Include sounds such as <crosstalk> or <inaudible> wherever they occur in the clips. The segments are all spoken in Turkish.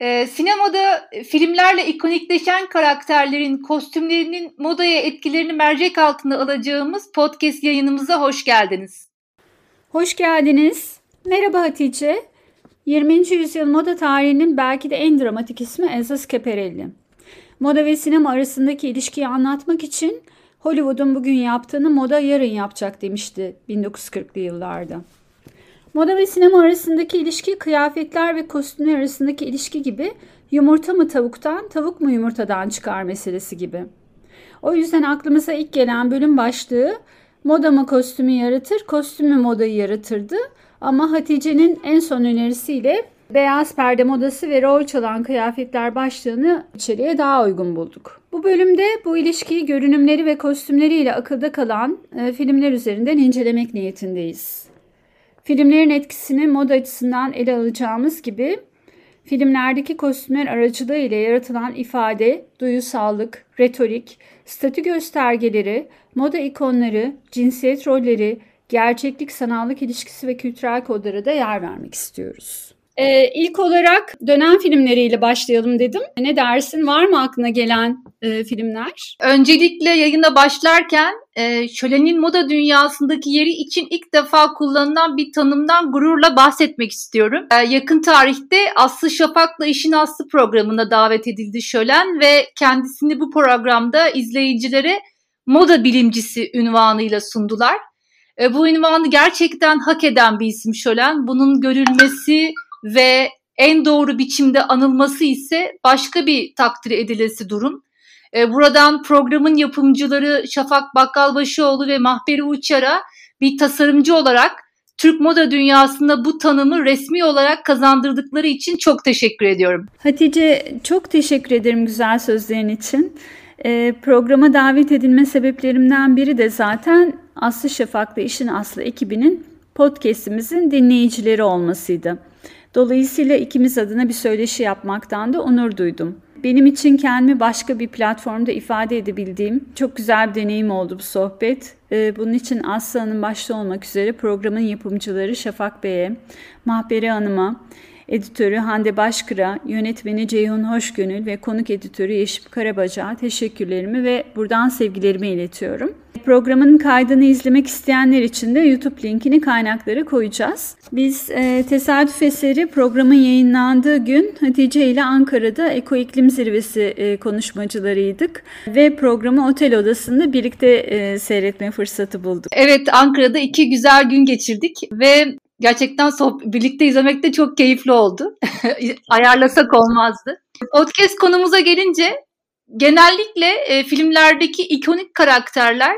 Merhaba, e, sinemada filmlerle ikonikleşen karakterlerin kostümlerinin modaya etkilerini mercek altına alacağımız podcast yayınımıza hoş geldiniz. Hoş geldiniz. Merhaba Hatice. 20. yüzyıl moda tarihinin belki de en dramatik ismi Elsa Schiaparelli. Moda ve sinema arasındaki ilişkiyi anlatmak için Hollywood'un bugün yaptığını moda yarın yapacak demişti 1940'lı yıllarda. Moda ve sinema arasındaki ilişki kıyafetler ve kostümler arasındaki ilişki gibi yumurta mı tavuktan, tavuk mu yumurtadan çıkar meselesi gibi. O yüzden aklımıza ilk gelen bölüm başlığı moda mı kostümü yaratır, kostüm mü modayı yaratırdı. Ama Hatice'nin en son önerisiyle beyaz perde modası ve rol çalan kıyafetler başlığını içeriye daha uygun bulduk. Bu bölümde bu ilişkiyi görünümleri ve kostümleriyle akılda kalan e, filmler üzerinden incelemek niyetindeyiz. Filmlerin etkisini moda açısından ele alacağımız gibi filmlerdeki kostümler aracılığı ile yaratılan ifade, duyusallık, retorik, statü göstergeleri, moda ikonları, cinsiyet rolleri, gerçeklik sanallık ilişkisi ve kültürel kodlara da yer vermek istiyoruz. Ee, ilk olarak dönem filmleriyle başlayalım dedim. Ne dersin? Var mı aklına gelen e, filmler? Öncelikle yayına başlarken e, şölenin moda dünyasındaki yeri için ilk defa kullanılan bir tanımdan gururla bahsetmek istiyorum. E, yakın tarihte Aslı Şafak'la İşin Aslı programına davet edildi Şölen ve kendisini bu programda izleyicilere moda bilimcisi ünvanıyla sundular. E, bu ünvanı gerçekten hak eden bir isim Şölen. Bunun görülmesi ve en doğru biçimde anılması ise başka bir takdir edilesi durum. E, buradan programın yapımcıları Şafak Bakkalbaşıoğlu ve Mahperi Uçar'a bir tasarımcı olarak Türk moda dünyasında bu tanımı resmi olarak kazandırdıkları için çok teşekkür ediyorum. Hatice çok teşekkür ederim güzel sözlerin için. E, programa davet edilme sebeplerimden biri de zaten Aslı Şafak'la İşin Aslı ekibinin podcastimizin dinleyicileri olmasıydı. Dolayısıyla ikimiz adına bir söyleşi yapmaktan da onur duydum. Benim için kendimi başka bir platformda ifade edebildiğim çok güzel bir deneyim oldu bu sohbet. Ee, bunun için Aslı Hanım başta olmak üzere programın yapımcıları Şafak Bey'e, Mahberi Hanım'a, editörü Hande Başkır'a, yönetmeni Ceyhun Hoşgönül ve konuk editörü Yeşim Karabacak'a teşekkürlerimi ve buradan sevgilerimi iletiyorum. Programın kaydını izlemek isteyenler için de YouTube linkini kaynaklara koyacağız. Biz e, tesadüf eseri programın yayınlandığı gün Hatice ile Ankara'da Eko İklim Zirvesi e, konuşmacılarıydık ve programı otel odasında birlikte e, seyretme fırsatı bulduk. Evet Ankara'da iki güzel gün geçirdik ve gerçekten birlikte izlemek de çok keyifli oldu. <laughs> Ayarlasak olmazdı. Podcast konumuza gelince genellikle e, filmlerdeki ikonik karakterler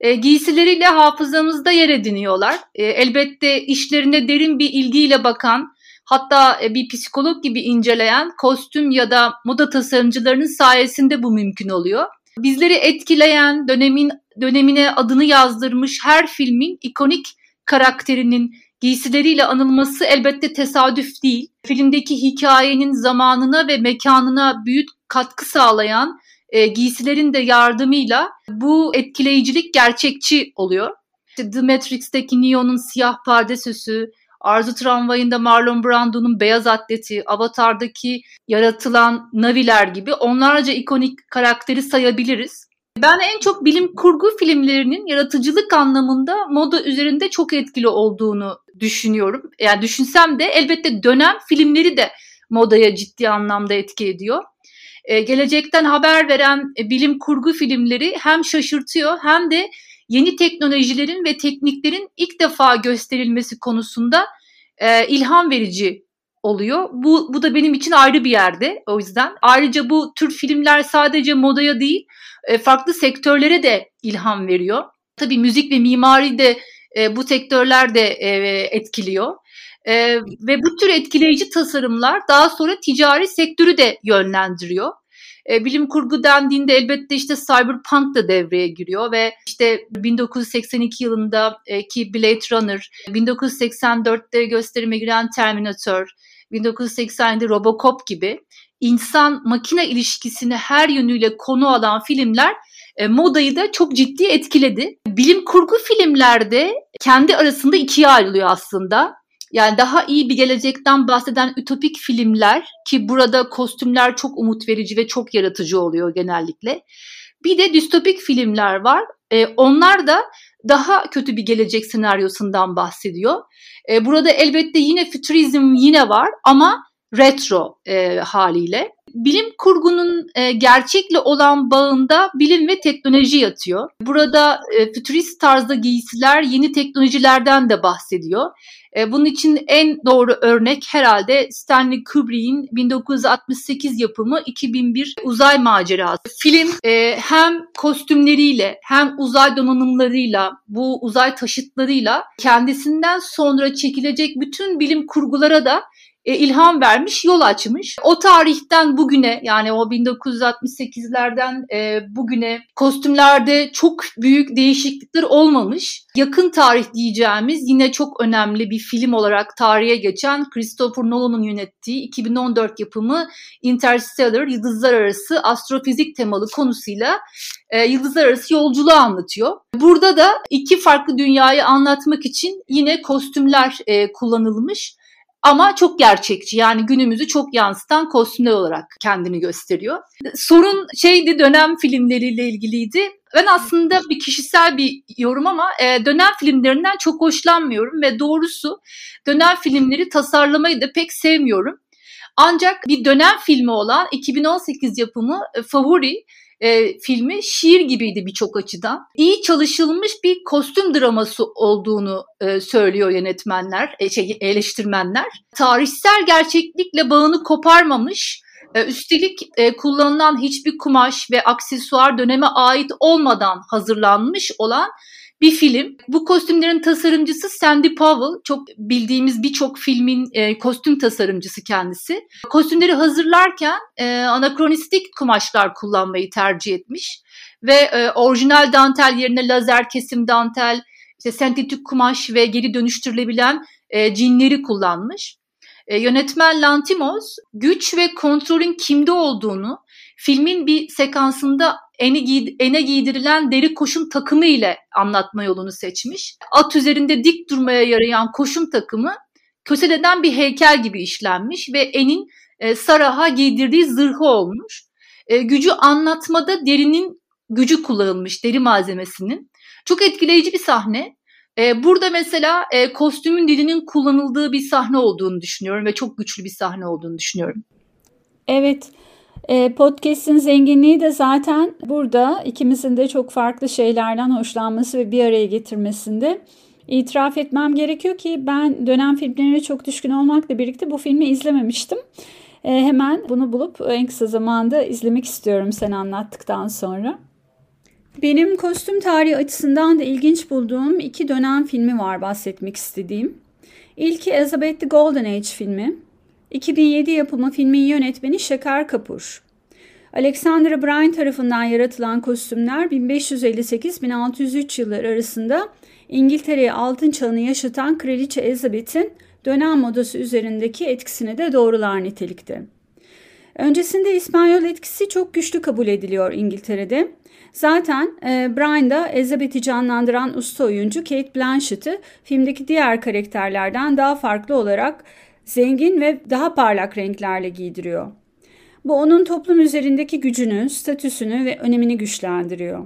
e, giysileriyle hafızamızda yer ediniyorlar. E, elbette işlerine derin bir ilgiyle bakan, hatta e, bir psikolog gibi inceleyen kostüm ya da moda tasarımcılarının sayesinde bu mümkün oluyor. Bizleri etkileyen, dönemin dönemine adını yazdırmış her filmin ikonik karakterinin giysileriyle anılması elbette tesadüf değil. Filmdeki hikayenin zamanına ve mekanına büyük katkı sağlayan e, giysilerin de yardımıyla bu etkileyicilik gerçekçi oluyor. İşte The Matrix'teki Neo'nun siyah perde süsü, Arzu Tramvayı'nda Marlon Brando'nun beyaz atleti, Avatar'daki yaratılan Naviler gibi onlarca ikonik karakteri sayabiliriz. Ben en çok bilim kurgu filmlerinin yaratıcılık anlamında moda üzerinde çok etkili olduğunu düşünüyorum. Yani düşünsem de elbette dönem filmleri de modaya ciddi anlamda etki ediyor. Ee, gelecekten haber veren e, bilim kurgu filmleri hem şaşırtıyor hem de yeni teknolojilerin ve tekniklerin ilk defa gösterilmesi konusunda e, ilham verici oluyor. Bu, bu da benim için ayrı bir yerde o yüzden. Ayrıca bu tür filmler sadece modaya değil e, farklı sektörlere de ilham veriyor. Tabii müzik ve mimari de e, bu sektörler de e, etkiliyor. E, ve bu tür etkileyici tasarımlar daha sonra ticari sektörü de yönlendiriyor. E, bilim kurgu dendiğinde elbette işte cyberpunk da devreye giriyor ve işte 1982 yılında e, Blade Runner, 1984'te gösterime giren Terminator, 1980'de Robocop gibi insan makine ilişkisini her yönüyle konu alan filmler e, modayı da çok ciddi etkiledi. Bilim kurgu filmlerde kendi arasında ikiye ayrılıyor aslında. Yani daha iyi bir gelecekten bahseden ütopik filmler ki burada kostümler çok umut verici ve çok yaratıcı oluyor genellikle. Bir de distopik filmler var. E, onlar da daha kötü bir gelecek senaryosundan bahsediyor. E, burada elbette yine fütürizm yine var ama retro e, haliyle. Bilim kurgunun e, gerçekle olan bağında bilim ve teknoloji yatıyor. Burada e, fütürist tarzda giysiler yeni teknolojilerden de bahsediyor. E, bunun için en doğru örnek herhalde Stanley Kubrick'in 1968 yapımı 2001 Uzay Macerası. Film e, hem kostümleriyle hem uzay donanımlarıyla bu uzay taşıtlarıyla kendisinden sonra çekilecek bütün bilim kurgulara da e, ilham vermiş, yol açmış. O tarihten bugüne yani o 1968'lerden e, bugüne kostümlerde çok büyük değişiklikler olmamış. Yakın tarih diyeceğimiz yine çok önemli bir film olarak tarihe geçen Christopher Nolan'ın yönettiği 2014 yapımı Interstellar Yıldızlar Arası Astrofizik temalı konusuyla e, yıldızlar arası yolculuğu anlatıyor. Burada da iki farklı dünyayı anlatmak için yine kostümler e, kullanılmış. Ama çok gerçekçi yani günümüzü çok yansıtan kostümler olarak kendini gösteriyor. Sorun şeydi dönem filmleriyle ilgiliydi. Ben aslında bir kişisel bir yorum ama e, dönem filmlerinden çok hoşlanmıyorum ve doğrusu dönem filmleri tasarlamayı da pek sevmiyorum. Ancak bir dönem filmi olan 2018 yapımı e, Favori e, filmi şiir gibiydi birçok açıdan. İyi çalışılmış bir kostüm draması olduğunu e, söylüyor yönetmenler, e, şey, eleştirmenler. Tarihsel gerçeklikle bağını koparmamış, e, üstelik e, kullanılan hiçbir kumaş ve aksesuar döneme ait olmadan hazırlanmış olan bir film. Bu kostümlerin tasarımcısı Sandy Powell. Çok bildiğimiz birçok filmin e, kostüm tasarımcısı kendisi. Kostümleri hazırlarken e, anakronistik kumaşlar kullanmayı tercih etmiş. Ve e, orijinal dantel yerine lazer kesim dantel, işte sentetik kumaş ve geri dönüştürülebilen e, cinleri kullanmış. E, yönetmen Lantimos güç ve kontrolün kimde olduğunu filmin bir sekansında ene, giy ene giydirilen deri koşum takımı ile anlatma yolunu seçmiş. At üzerinde dik durmaya yarayan koşum takımı köseleden bir heykel gibi işlenmiş ve enin e, Sarah'a giydirdiği zırhı olmuş. E, gücü anlatmada derinin gücü kullanılmış, deri malzemesinin. Çok etkileyici bir sahne. E, burada mesela e, kostümün dilinin kullanıldığı bir sahne olduğunu düşünüyorum ve çok güçlü bir sahne olduğunu düşünüyorum. Evet, podcast'in zenginliği de zaten burada ikimizin de çok farklı şeylerden hoşlanması ve bir araya getirmesinde. İtiraf etmem gerekiyor ki ben dönem filmlerine çok düşkün olmakla birlikte bu filmi izlememiştim. E, hemen bunu bulup en kısa zamanda izlemek istiyorum sen anlattıktan sonra. Benim kostüm tarihi açısından da ilginç bulduğum iki dönem filmi var bahsetmek istediğim. İlki Elizabeth the Golden Age filmi. 2007 yapımı filmin yönetmeni Şeker Kapur. Alexandra Bryan tarafından yaratılan kostümler 1558-1603 yılları arasında İngiltere'ye altın çağını yaşatan Kraliçe Elizabeth'in dönem modası üzerindeki etkisini de doğrular nitelikte. Öncesinde İspanyol etkisi çok güçlü kabul ediliyor İngiltere'de. Zaten e, Brian'da Elizabeth'i canlandıran usta oyuncu Kate Blanchett'ı filmdeki diğer karakterlerden daha farklı olarak zengin ve daha parlak renklerle giydiriyor. Bu onun toplum üzerindeki gücünü, statüsünü ve önemini güçlendiriyor.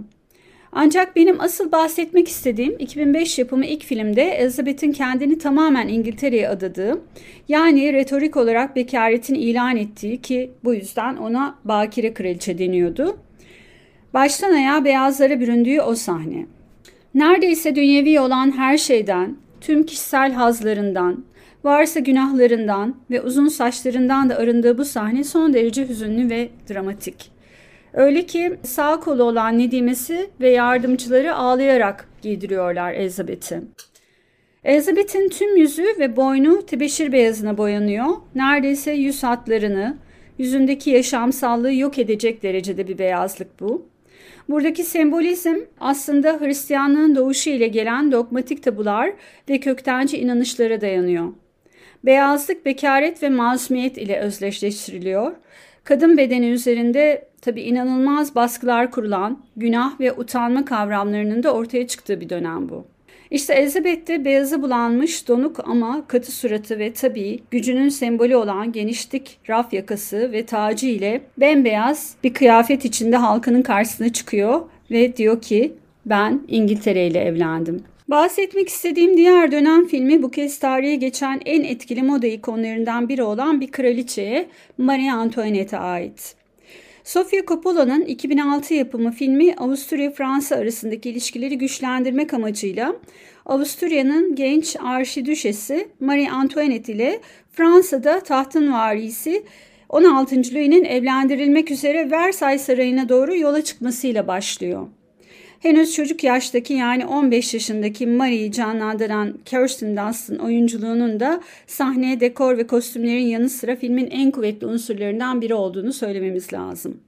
Ancak benim asıl bahsetmek istediğim 2005 yapımı ilk filmde Elizabeth'in kendini tamamen İngiltere'ye adadığı, yani retorik olarak bekaretini ilan ettiği ki bu yüzden ona bakire kraliçe deniyordu. Baştan ayağa beyazlara büründüğü o sahne. Neredeyse dünyevi olan her şeyden, tüm kişisel hazlarından, Varsa günahlarından ve uzun saçlarından da arındığı bu sahne son derece hüzünlü ve dramatik. Öyle ki sağ kolu olan Nedimesi ve yardımcıları ağlayarak giydiriyorlar Elizabeth'i. Elizabeth'in tüm yüzü ve boynu tebeşir beyazına boyanıyor. Neredeyse yüz hatlarını, yüzündeki yaşamsallığı yok edecek derecede bir beyazlık bu. Buradaki sembolizm aslında Hristiyanlığın doğuşu ile gelen dogmatik tabular ve köktenci inanışlara dayanıyor. Beyazlık, bekaret ve masumiyet ile özdeşleştiriliyor. Kadın bedeni üzerinde tabi inanılmaz baskılar kurulan günah ve utanma kavramlarının da ortaya çıktığı bir dönem bu. İşte Elizabeth de beyazı bulanmış, donuk ama katı suratı ve tabii gücünün sembolü olan genişlik, raf yakası ve tacı ile bembeyaz bir kıyafet içinde halkının karşısına çıkıyor ve diyor ki ben İngiltere ile evlendim. Bahsetmek istediğim diğer dönem filmi bu kez tarihe geçen en etkili moda ikonlarından biri olan bir kraliçeye Marie Antoinette'e ait. Sofia Coppola'nın 2006 yapımı filmi Avusturya-Fransa arasındaki ilişkileri güçlendirmek amacıyla Avusturya'nın genç arşidüşesi Marie Antoinette ile Fransa'da tahtın varisi 16. Louis'nin evlendirilmek üzere Versailles Sarayı'na doğru yola çıkmasıyla başlıyor. Henüz çocuk yaştaki yani 15 yaşındaki Marie'yi canlandıran Kirsten Dunst'ın oyunculuğunun da sahne, dekor ve kostümlerin yanı sıra filmin en kuvvetli unsurlarından biri olduğunu söylememiz lazım.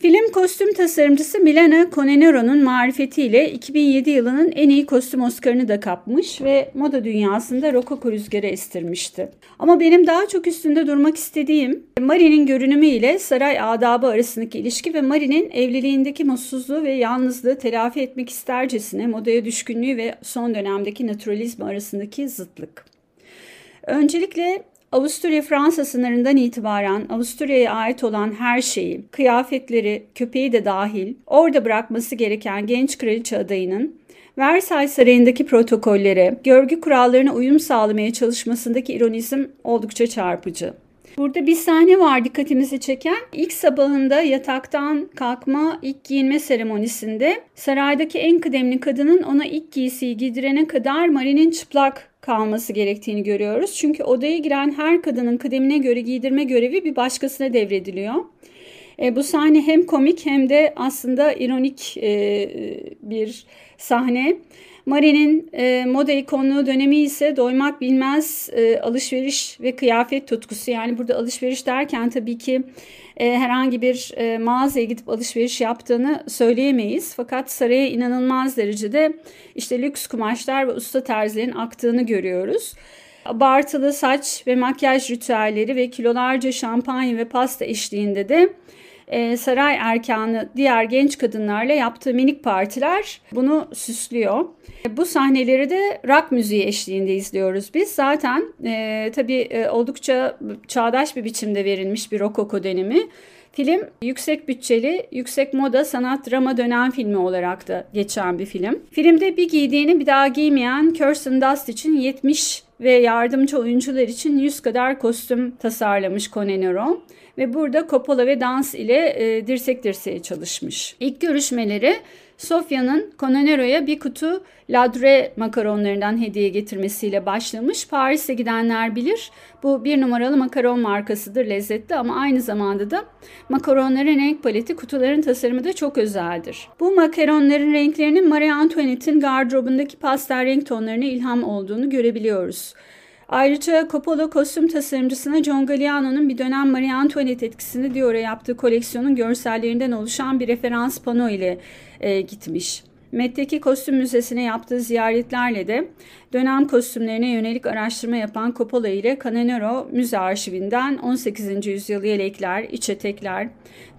Film kostüm tasarımcısı Milena Conenero'nun marifetiyle 2007 yılının en iyi kostüm Oscar'ını da kapmış ve moda dünyasında rokoko rüzgarı estirmişti. Ama benim daha çok üstünde durmak istediğim Marie'nin görünümü ile saray adabı arasındaki ilişki ve Marie'nin evliliğindeki mutsuzluğu ve yalnızlığı telafi etmek istercesine modaya düşkünlüğü ve son dönemdeki naturalizm arasındaki zıtlık. Öncelikle Avusturya Fransa sınırından itibaren Avusturya'ya ait olan her şeyi, kıyafetleri, köpeği de dahil orada bırakması gereken genç kraliçe adayının Versailles Sarayı'ndaki protokollere, görgü kurallarına uyum sağlamaya çalışmasındaki ironizm oldukça çarpıcı. Burada bir sahne var dikkatimizi çeken. İlk sabahında yataktan kalkma ilk giyinme seremonisinde saraydaki en kıdemli kadının ona ilk giysiyi giydirene kadar Marie'nin çıplak kalması gerektiğini görüyoruz. Çünkü odaya giren her kadının kıdemine göre giydirme görevi bir başkasına devrediliyor. E, bu sahne hem komik hem de aslında ironik e, bir sahne. Marie'nin e, moda ikonluğu dönemi ise doymak bilmez e, alışveriş ve kıyafet tutkusu. Yani burada alışveriş derken tabii ki herhangi bir e, mağazaya gidip alışveriş yaptığını söyleyemeyiz. Fakat saraya inanılmaz derecede işte lüks kumaşlar ve usta terzilerin aktığını görüyoruz. Abartılı saç ve makyaj ritüelleri ve kilolarca şampanya ve pasta eşliğinde de e, saray erkanı diğer genç kadınlarla yaptığı minik partiler bunu süslüyor. Bu sahneleri de rock müziği eşliğinde izliyoruz biz. Zaten e, tabii e, oldukça çağdaş bir biçimde verilmiş bir rokoko dönemi. Film yüksek bütçeli, yüksek moda, sanat, drama dönem filmi olarak da geçen bir film. Filmde bir giydiğini bir daha giymeyen Kirsten Dust için 70 ve yardımcı oyuncular için 100 kadar kostüm tasarlamış Conenero ve burada Coppola ve dans ile e, dirsek dirseğe çalışmış. İlk görüşmeleri Sofya'nın Conanero'ya bir kutu Ladre makaronlarından hediye getirmesiyle başlamış. Paris'e gidenler bilir. Bu bir numaralı makaron markasıdır lezzetli ama aynı zamanda da makaronların renk paleti kutuların tasarımı da çok özeldir. Bu makaronların renklerinin Marie Antoinette'in gardırobundaki pastel renk tonlarına ilham olduğunu görebiliyoruz. Ayrıca Coppola kostüm tasarımcısına John Galliano'nun bir dönem Marie Antoinette etkisini Dior'a yaptığı koleksiyonun görsellerinden oluşan bir referans pano ile e, gitmiş. Met'teki kostüm müzesine yaptığı ziyaretlerle de dönem kostümlerine yönelik araştırma yapan Coppola ile Cananero Müze Arşivinden 18. yüzyıl yelekler, iç etekler,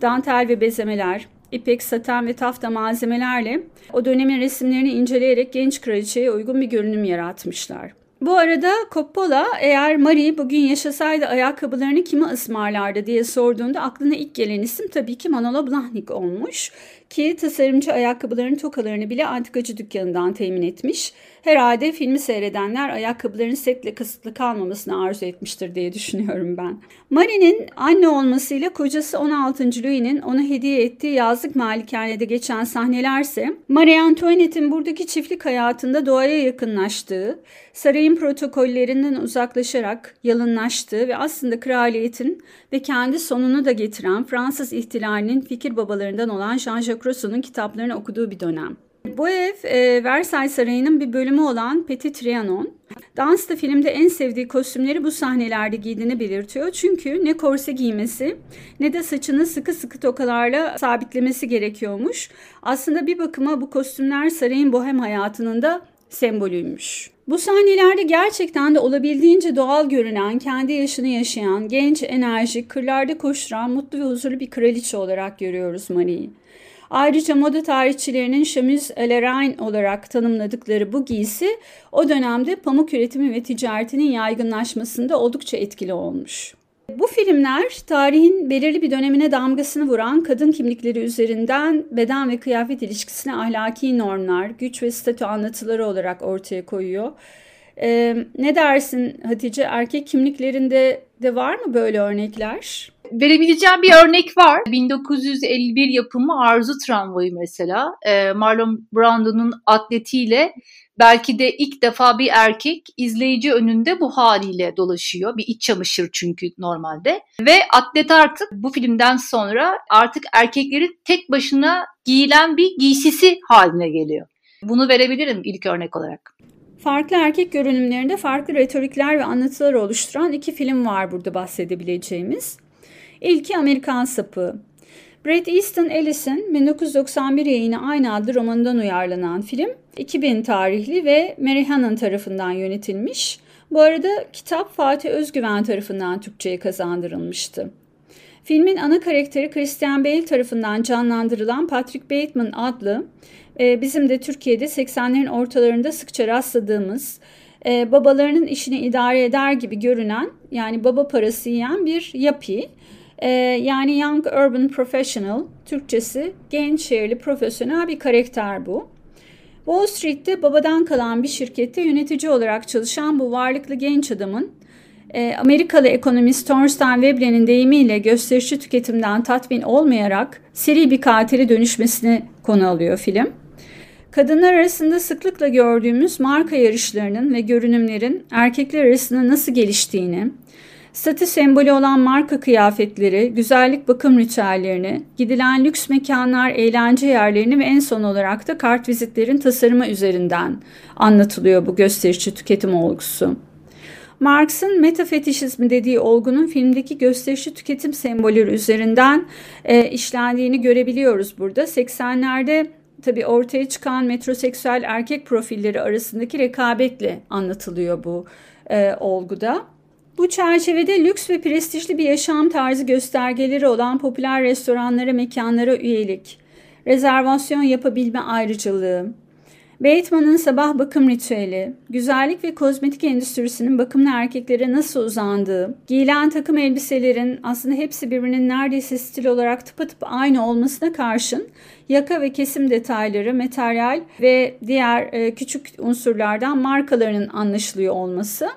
dantel ve bezemeler, ipek, saten ve tafta malzemelerle o dönemin resimlerini inceleyerek genç kraliçeye uygun bir görünüm yaratmışlar. Bu arada Coppola eğer Marie bugün yaşasaydı ayakkabılarını kime ısmarlardı diye sorduğunda aklına ilk gelen isim tabii ki Manolo Blahnik olmuş. Ki tasarımcı ayakkabıların tokalarını bile antikacı dükkanından temin etmiş. Herhalde filmi seyredenler ayakkabıların setle kısıtlı kalmamasını arzu etmiştir diye düşünüyorum ben. Marie'nin anne olmasıyla kocası 16. Louis'nin ona hediye ettiği yazlık malikanede geçen sahnelerse Marie Antoinette'in buradaki çiftlik hayatında doğaya yakınlaştığı, sarayın protokollerinden uzaklaşarak yalınlaştığı ve aslında kraliyetin ve kendi sonunu da getiren Fransız ihtilalinin fikir babalarından olan Jean-Jacques Rousseau'nun kitaplarını okuduğu bir dönem. Bu ev e, Versailles Sarayı'nın bir bölümü olan Petit Trianon. Dans da filmde en sevdiği kostümleri bu sahnelerde giydiğini belirtiyor. Çünkü ne korse giymesi ne de saçını sıkı sıkı tokalarla sabitlemesi gerekiyormuş. Aslında bir bakıma bu kostümler sarayın bohem hayatının da sembolüymüş. Bu sahnelerde gerçekten de olabildiğince doğal görünen, kendi yaşını yaşayan, genç, enerjik, kırlarda koşturan, mutlu ve huzurlu bir kraliçe olarak görüyoruz Marie'yi. Ayrıca moda tarihçilerinin à la olarak tanımladıkları bu giysi o dönemde pamuk üretimi ve ticaretinin yaygınlaşmasında oldukça etkili olmuş. Bu filmler tarihin belirli bir dönemine damgasını vuran kadın kimlikleri üzerinden beden ve kıyafet ilişkisine ahlaki normlar, güç ve statü anlatıları olarak ortaya koyuyor. Ee, ne dersin Hatice? Erkek kimliklerinde de var mı böyle örnekler? Verebileceğim bir örnek var. 1951 yapımı Arzu Tramvayı mesela. Ee, Marlon Brando'nun atletiyle belki de ilk defa bir erkek izleyici önünde bu haliyle dolaşıyor. Bir iç çamaşır çünkü normalde. Ve atlet artık bu filmden sonra artık erkeklerin tek başına giyilen bir giysisi haline geliyor. Bunu verebilirim ilk örnek olarak. Farklı erkek görünümlerinde farklı retorikler ve anlatılar oluşturan iki film var burada bahsedebileceğimiz. İlki Amerikan Sapı. Bret Easton Ellis'in 1991 yayını aynı adlı romanından uyarlanan film 2000 tarihli ve Mary Hannon tarafından yönetilmiş. Bu arada kitap Fatih Özgüven tarafından Türkçe'ye kazandırılmıştı. Filmin ana karakteri Christian Bale tarafından canlandırılan Patrick Bateman adlı e, bizim de Türkiye'de 80'lerin ortalarında sıkça rastladığımız e, babalarının işini idare eder gibi görünen yani baba parası yiyen bir yapi. E, yani Young Urban Professional, Türkçesi genç şehirli profesyonel bir karakter bu. Wall Street'te babadan kalan bir şirkette yönetici olarak çalışan bu varlıklı genç adamın e, Amerikalı ekonomist Thorstein Veblen'in deyimiyle gösterişçi tüketimden tatmin olmayarak seri bir katili dönüşmesini konu alıyor film. Kadınlar arasında sıklıkla gördüğümüz marka yarışlarının ve görünümlerin erkekler arasında nasıl geliştiğini, statü sembolü olan marka kıyafetleri, güzellik bakım ritüellerini, gidilen lüks mekanlar, eğlence yerlerini ve en son olarak da kart vizitlerin tasarımı üzerinden anlatılıyor bu gösterişçi tüketim olgusu. Marx'ın metafetişizmi dediği olgunun filmdeki gösterişçi tüketim sembolleri üzerinden e, işlendiğini görebiliyoruz burada. 80'lerde tabii ortaya çıkan metroseksüel erkek profilleri arasındaki rekabetle anlatılıyor bu e, olguda. Bu çerçevede lüks ve prestijli bir yaşam tarzı göstergeleri olan popüler restoranlara, mekanlara üyelik, rezervasyon yapabilme ayrıcalığı, Bateman'ın sabah bakım ritüeli, güzellik ve kozmetik endüstrisinin bakımlı erkeklere nasıl uzandığı, giyilen takım elbiselerin aslında hepsi birbirinin neredeyse stil olarak tıpatıp aynı olmasına karşın yaka ve kesim detayları, materyal ve diğer e, küçük unsurlardan markalarının anlaşılıyor olması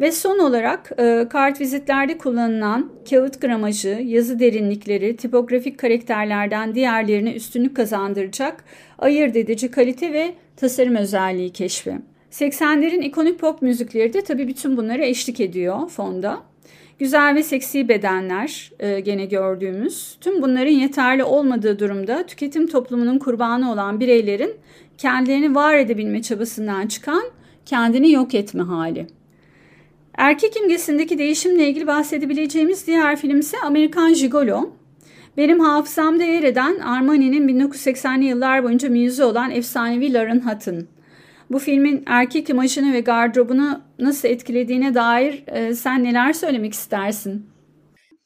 ve son olarak e, kart vizitlerde kullanılan kağıt gramajı, yazı derinlikleri, tipografik karakterlerden diğerlerine üstünlük kazandıracak ayırt edici kalite ve tasarım özelliği keşfi. 80'lerin ikonik pop müzikleri de tabii bütün bunlara eşlik ediyor fonda. Güzel ve seksi bedenler e, gene gördüğümüz. Tüm bunların yeterli olmadığı durumda tüketim toplumunun kurbanı olan bireylerin kendilerini var edebilme çabasından çıkan kendini yok etme hali. Erkek imgesindeki değişimle ilgili bahsedebileceğimiz diğer film ise Amerikan Gigolo. Benim hafızamda yer eden Armani'nin 1980'li yıllar boyunca müziği olan efsanevi Lauren Hutton. Bu filmin erkek imajını ve gardırobunu nasıl etkilediğine dair e, sen neler söylemek istersin?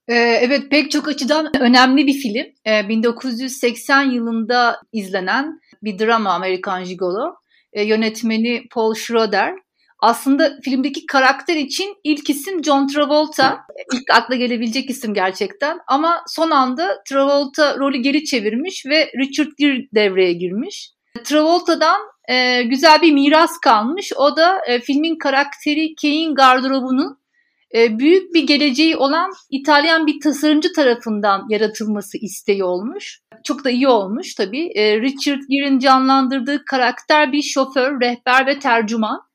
Ee, evet pek çok açıdan önemli bir film. 1980 ee, yılında izlenen bir drama Amerikan Gigolo. Ee, yönetmeni Paul Schroeder aslında filmdeki karakter için ilk isim John Travolta. İlk akla gelebilecek isim gerçekten. Ama son anda Travolta rolü geri çevirmiş ve Richard Gere devreye girmiş. Travolta'dan e, güzel bir miras kalmış. O da e, filmin karakteri Kane gardırobunun e, büyük bir geleceği olan İtalyan bir tasarımcı tarafından yaratılması isteği olmuş. Çok da iyi olmuş tabii. E, Richard Gere'in canlandırdığı karakter bir şoför, rehber ve tercüman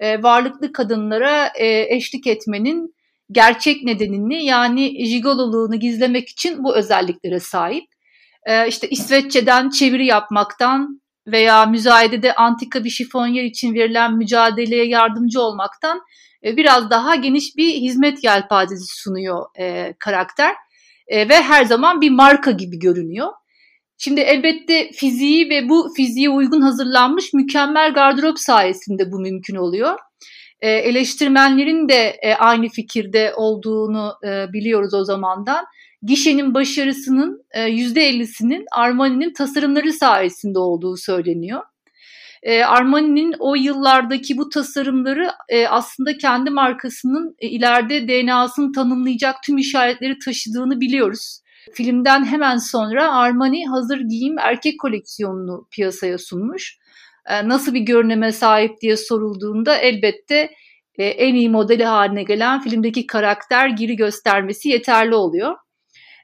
e, varlıklı kadınlara e, eşlik etmenin gerçek nedenini yani jigololuğunu gizlemek için bu özelliklere sahip. E, işte İsveççeden çeviri yapmaktan veya müzayedede antika bir şifonyer için verilen mücadeleye yardımcı olmaktan e, biraz daha geniş bir hizmet yelpazesi sunuyor e, karakter. E, ve her zaman bir marka gibi görünüyor. Şimdi elbette fiziği ve bu fiziğe uygun hazırlanmış mükemmel gardırop sayesinde bu mümkün oluyor. E, eleştirmenlerin de e, aynı fikirde olduğunu e, biliyoruz o zamandan. Gişenin başarısının e, %50'sinin Armani'nin tasarımları sayesinde olduğu söyleniyor. E, Armani'nin o yıllardaki bu tasarımları e, aslında kendi markasının e, ileride DNA'sını tanımlayacak tüm işaretleri taşıdığını biliyoruz. Filmden hemen sonra Armani hazır giyim erkek koleksiyonunu piyasaya sunmuş. E, nasıl bir görüneme sahip diye sorulduğunda elbette e, en iyi modeli haline gelen filmdeki karakter giri göstermesi yeterli oluyor.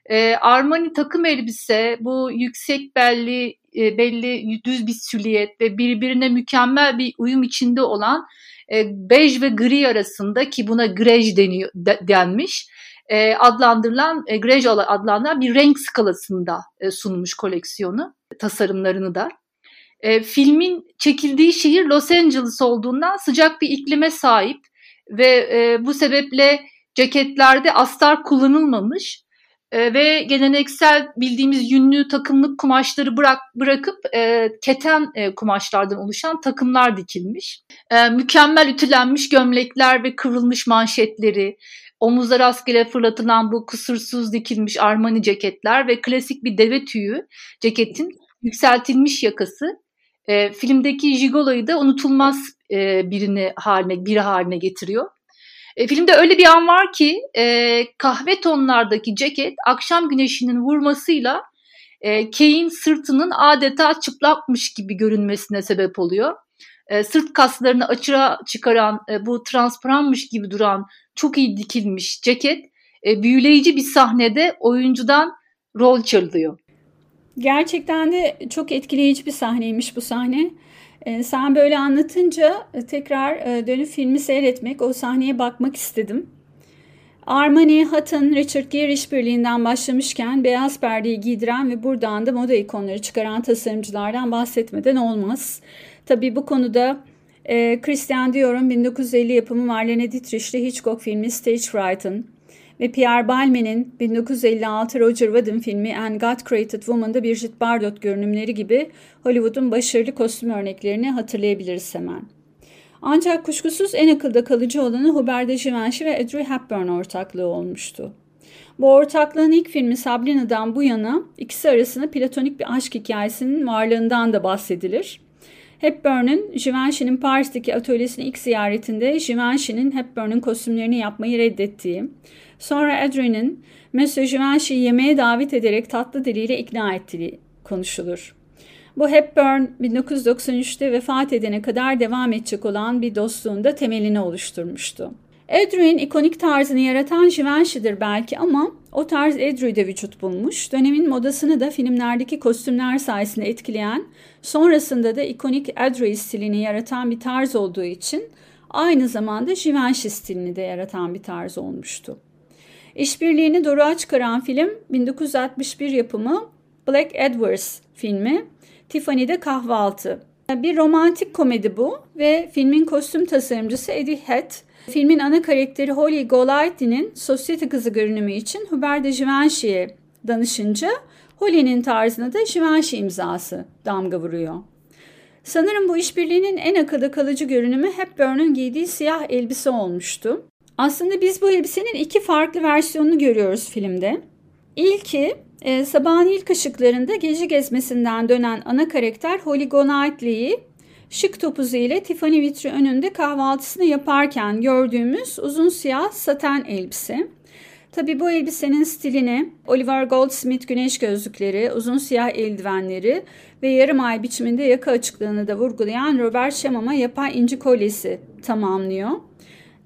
E, Armani takım elbise bu yüksek belli e, belli düz bir süliyet ve birbirine mükemmel bir uyum içinde olan e, bej ve gri arasında ki buna grej deniyor de, denmiş e, adlandırılan e, grej adlandırılan bir renk skalasında e, sunmuş koleksiyonu tasarımlarını da. E, filmin çekildiği şehir Los Angeles olduğundan sıcak bir iklime sahip ve e, bu sebeple ceketlerde astar kullanılmamış e, ve geleneksel bildiğimiz yünlü takımlık kumaşları bırak bırakıp e, keten e, kumaşlardan oluşan takımlar dikilmiş. E, mükemmel ütülenmiş gömlekler ve kıvrılmış manşetleri, omuzlara rastgele fırlatılan bu kusursuz dikilmiş armani ceketler ve klasik bir deve tüyü ceketin yükseltilmiş yakası e, filmdeki Jigolo'yu da unutulmaz e, birini haline biri haline getiriyor. E, filmde öyle bir an var ki e, kahve tonlardaki ceket akşam güneşinin vurmasıyla e, Kay'in sırtının adeta çıplakmış gibi görünmesine sebep oluyor. E, sırt kaslarını açığa çıkaran e, bu transparanmış gibi duran çok iyi dikilmiş ceket e, büyüleyici bir sahnede oyuncudan rol çalıyor. Gerçekten de çok etkileyici bir sahneymiş bu sahne. Ee, sen böyle anlatınca e, tekrar e, dönüp filmi seyretmek, o sahneye bakmak istedim. Armani, Hutton, Richard Gere işbirliğinden başlamışken beyaz perdeyi giydiren ve buradan da moda ikonları çıkaran tasarımcılardan bahsetmeden olmaz. Tabii bu konuda e, Christian Dior'un 1950 yapımı Marlene Dietrich'li Hitchcock filmi Stage Fright'ın, ve Pierre Balmain'in 1956 Roger Vadim filmi And God Created Woman'da Brigitte Bardot görünümleri gibi Hollywood'un başarılı kostüm örneklerini hatırlayabiliriz hemen. Ancak kuşkusuz en akılda kalıcı olanı Hubert de Givenchy ve Audrey Hepburn ortaklığı olmuştu. Bu ortaklığın ilk filmi Sabrina'dan bu yana ikisi arasında platonik bir aşk hikayesinin varlığından da bahsedilir. Hepburn'un Givenchy'nin Paris'teki atölyesini ilk ziyaretinde Givenchy'nin Hepburn'un kostümlerini yapmayı reddettiği, Sonra Adrian'ın Monsieur Givenchy'yi yemeğe davet ederek tatlı diliyle ikna ettiği konuşulur. Bu Hepburn 1993'te vefat edene kadar devam edecek olan bir dostluğun da temelini oluşturmuştu. Adrian ikonik tarzını yaratan Givenchy'dir belki ama o tarz Adrian'de vücut bulmuş. Dönemin modasını da filmlerdeki kostümler sayesinde etkileyen, sonrasında da ikonik Adrian stilini yaratan bir tarz olduğu için aynı zamanda Givenchy stilini de yaratan bir tarz olmuştu. İşbirliğini doruğa çıkaran film 1961 yapımı Black Edwards filmi Tiffany'de Kahvaltı. Bir romantik komedi bu ve filmin kostüm tasarımcısı Eddie Head, filmin ana karakteri Holly Golightly'nin sosyete kızı görünümü için Hubert de Givenchy'ye danışınca Holly'nin tarzına da Givenchy imzası damga vuruyor. Sanırım bu işbirliğinin en akılda kalıcı görünümü Hepburn'un giydiği siyah elbise olmuştu. Aslında biz bu elbisenin iki farklı versiyonunu görüyoruz filmde. İlki e, sabahın ilk ışıklarında gece gezmesinden dönen ana karakter Holly Golightly'yi şık topuzu ile Tiffany vitri önünde kahvaltısını yaparken gördüğümüz uzun siyah saten elbise. Tabi bu elbisenin stilini Oliver Goldsmith güneş gözlükleri, uzun siyah eldivenleri ve yarım ay biçiminde yaka açıklığını da vurgulayan Robert Şamama yapay inci kolyesi tamamlıyor.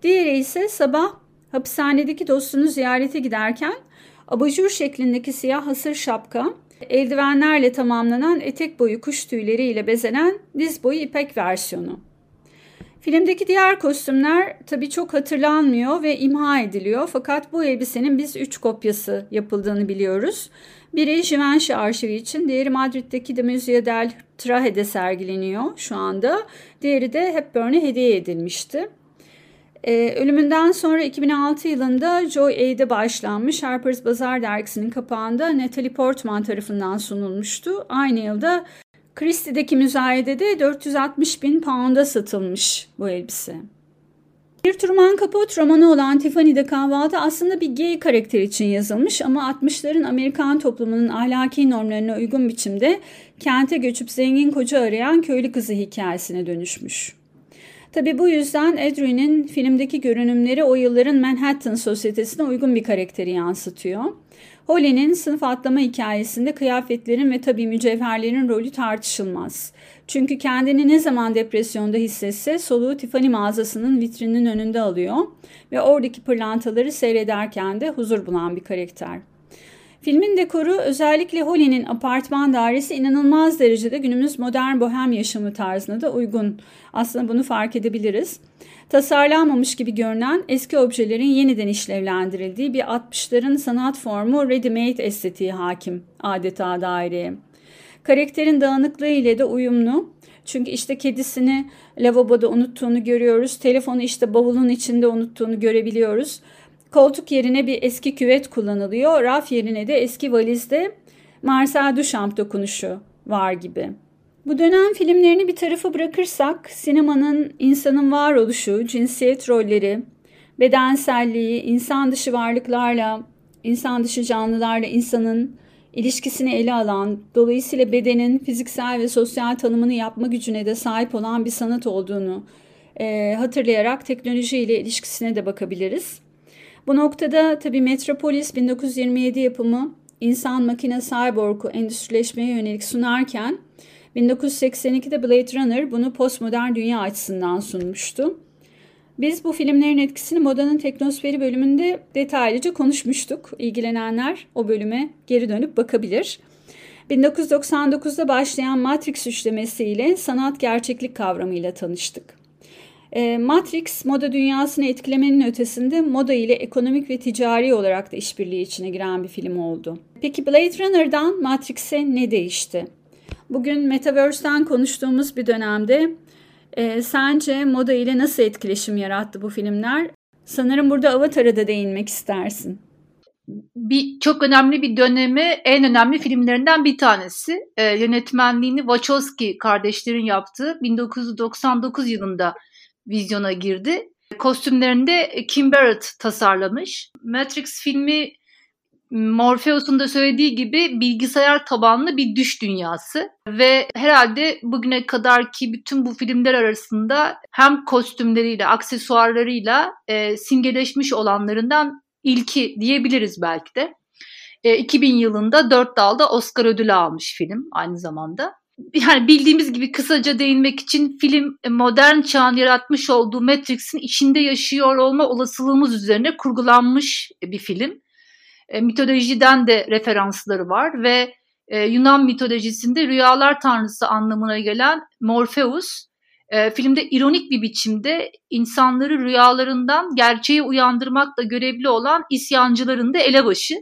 Diğeri ise sabah hapishanedeki dostunu ziyarete giderken abajur şeklindeki siyah hasır şapka, eldivenlerle tamamlanan etek boyu kuş tüyleriyle bezenen diz boyu ipek versiyonu. Filmdeki diğer kostümler tabi çok hatırlanmıyor ve imha ediliyor fakat bu elbisenin biz üç kopyası yapıldığını biliyoruz. Biri Givenchy arşivi için, diğeri Madrid'deki de Museo del Trahe'de sergileniyor şu anda. Diğeri de Hepburn'e hediye edilmişti. Ee, ölümünden sonra 2006 yılında Joy Aid'e başlanmış Harper's Bazaar dergisinin kapağında Natalie Portman tarafından sunulmuştu. Aynı yılda Christie'deki müzayedede 460 bin pound'a satılmış bu elbise. Bir Truman Capote romanı olan Tiffany'de Kahvaltı aslında bir gay karakter için yazılmış ama 60'ların Amerikan toplumunun ahlaki normlarına uygun biçimde kente göçüp zengin koca arayan köylü kızı hikayesine dönüşmüş. Tabi bu yüzden Adrian'in filmdeki görünümleri o yılların Manhattan sosyetesine uygun bir karakteri yansıtıyor. Holly'nin sınıf atlama hikayesinde kıyafetlerin ve tabii mücevherlerin rolü tartışılmaz. Çünkü kendini ne zaman depresyonda hissetse soluğu Tiffany mağazasının vitrininin önünde alıyor ve oradaki pırlantaları seyrederken de huzur bulan bir karakter. Filmin dekoru özellikle Holly'nin apartman dairesi inanılmaz derecede günümüz modern bohem yaşamı tarzına da uygun. Aslında bunu fark edebiliriz. Tasarlanmamış gibi görünen eski objelerin yeniden işlevlendirildiği bir 60'ların sanat formu ready-made estetiği hakim adeta daireye. Karakterin dağınıklığı ile de uyumlu. Çünkü işte kedisini lavaboda unuttuğunu görüyoruz. Telefonu işte bavulun içinde unuttuğunu görebiliyoruz. Koltuk yerine bir eski küvet kullanılıyor. Raf yerine de eski valizde Marcel Duchamp dokunuşu var gibi. Bu dönem filmlerini bir tarafa bırakırsak sinemanın insanın varoluşu, cinsiyet rolleri, bedenselliği, insan dışı varlıklarla, insan dışı canlılarla insanın ilişkisini ele alan, dolayısıyla bedenin fiziksel ve sosyal tanımını yapma gücüne de sahip olan bir sanat olduğunu e, hatırlayarak teknolojiyle ilişkisine de bakabiliriz. Bu noktada tabii Metropolis 1927 yapımı insan makine cyborg'u endüstrileşmeye yönelik sunarken 1982'de Blade Runner bunu postmodern dünya açısından sunmuştu. Biz bu filmlerin etkisini modanın teknosferi bölümünde detaylıca konuşmuştuk. İlgilenenler o bölüme geri dönüp bakabilir. 1999'da başlayan Matrix üçlemesiyle sanat gerçeklik kavramıyla tanıştık. E, Matrix moda dünyasını etkilemenin ötesinde moda ile ekonomik ve ticari olarak da işbirliği içine giren bir film oldu. Peki Blade Runner'dan Matrix'e ne değişti? Bugün Metaverse'den konuştuğumuz bir dönemde e, sence moda ile nasıl etkileşim yarattı bu filmler? Sanırım burada Avatar'a da değinmek istersin. Bir çok önemli bir dönemi, en önemli filmlerinden bir tanesi. E, yönetmenliğini Wachowski kardeşlerin yaptığı 1999 yılında vizyona girdi. Kostümlerini de Kim Barrett tasarlamış. Matrix filmi Morpheus'un da söylediği gibi bilgisayar tabanlı bir düş dünyası ve herhalde bugüne kadar ki bütün bu filmler arasında hem kostümleriyle, aksesuarlarıyla e, simgeleşmiş olanlarından ilki diyebiliriz belki de. E, 2000 yılında dört dalda Oscar ödülü almış film aynı zamanda. Yani bildiğimiz gibi kısaca değinmek için film e, modern çağın yaratmış olduğu Matrix'in içinde yaşıyor olma olasılığımız üzerine kurgulanmış bir film e, mitolojiden de referansları var ve e, Yunan mitolojisinde rüyalar tanrısı anlamına gelen Morpheus e, filmde ironik bir biçimde insanları rüyalarından gerçeği uyandırmakla görevli olan isyancıların da elebaşı.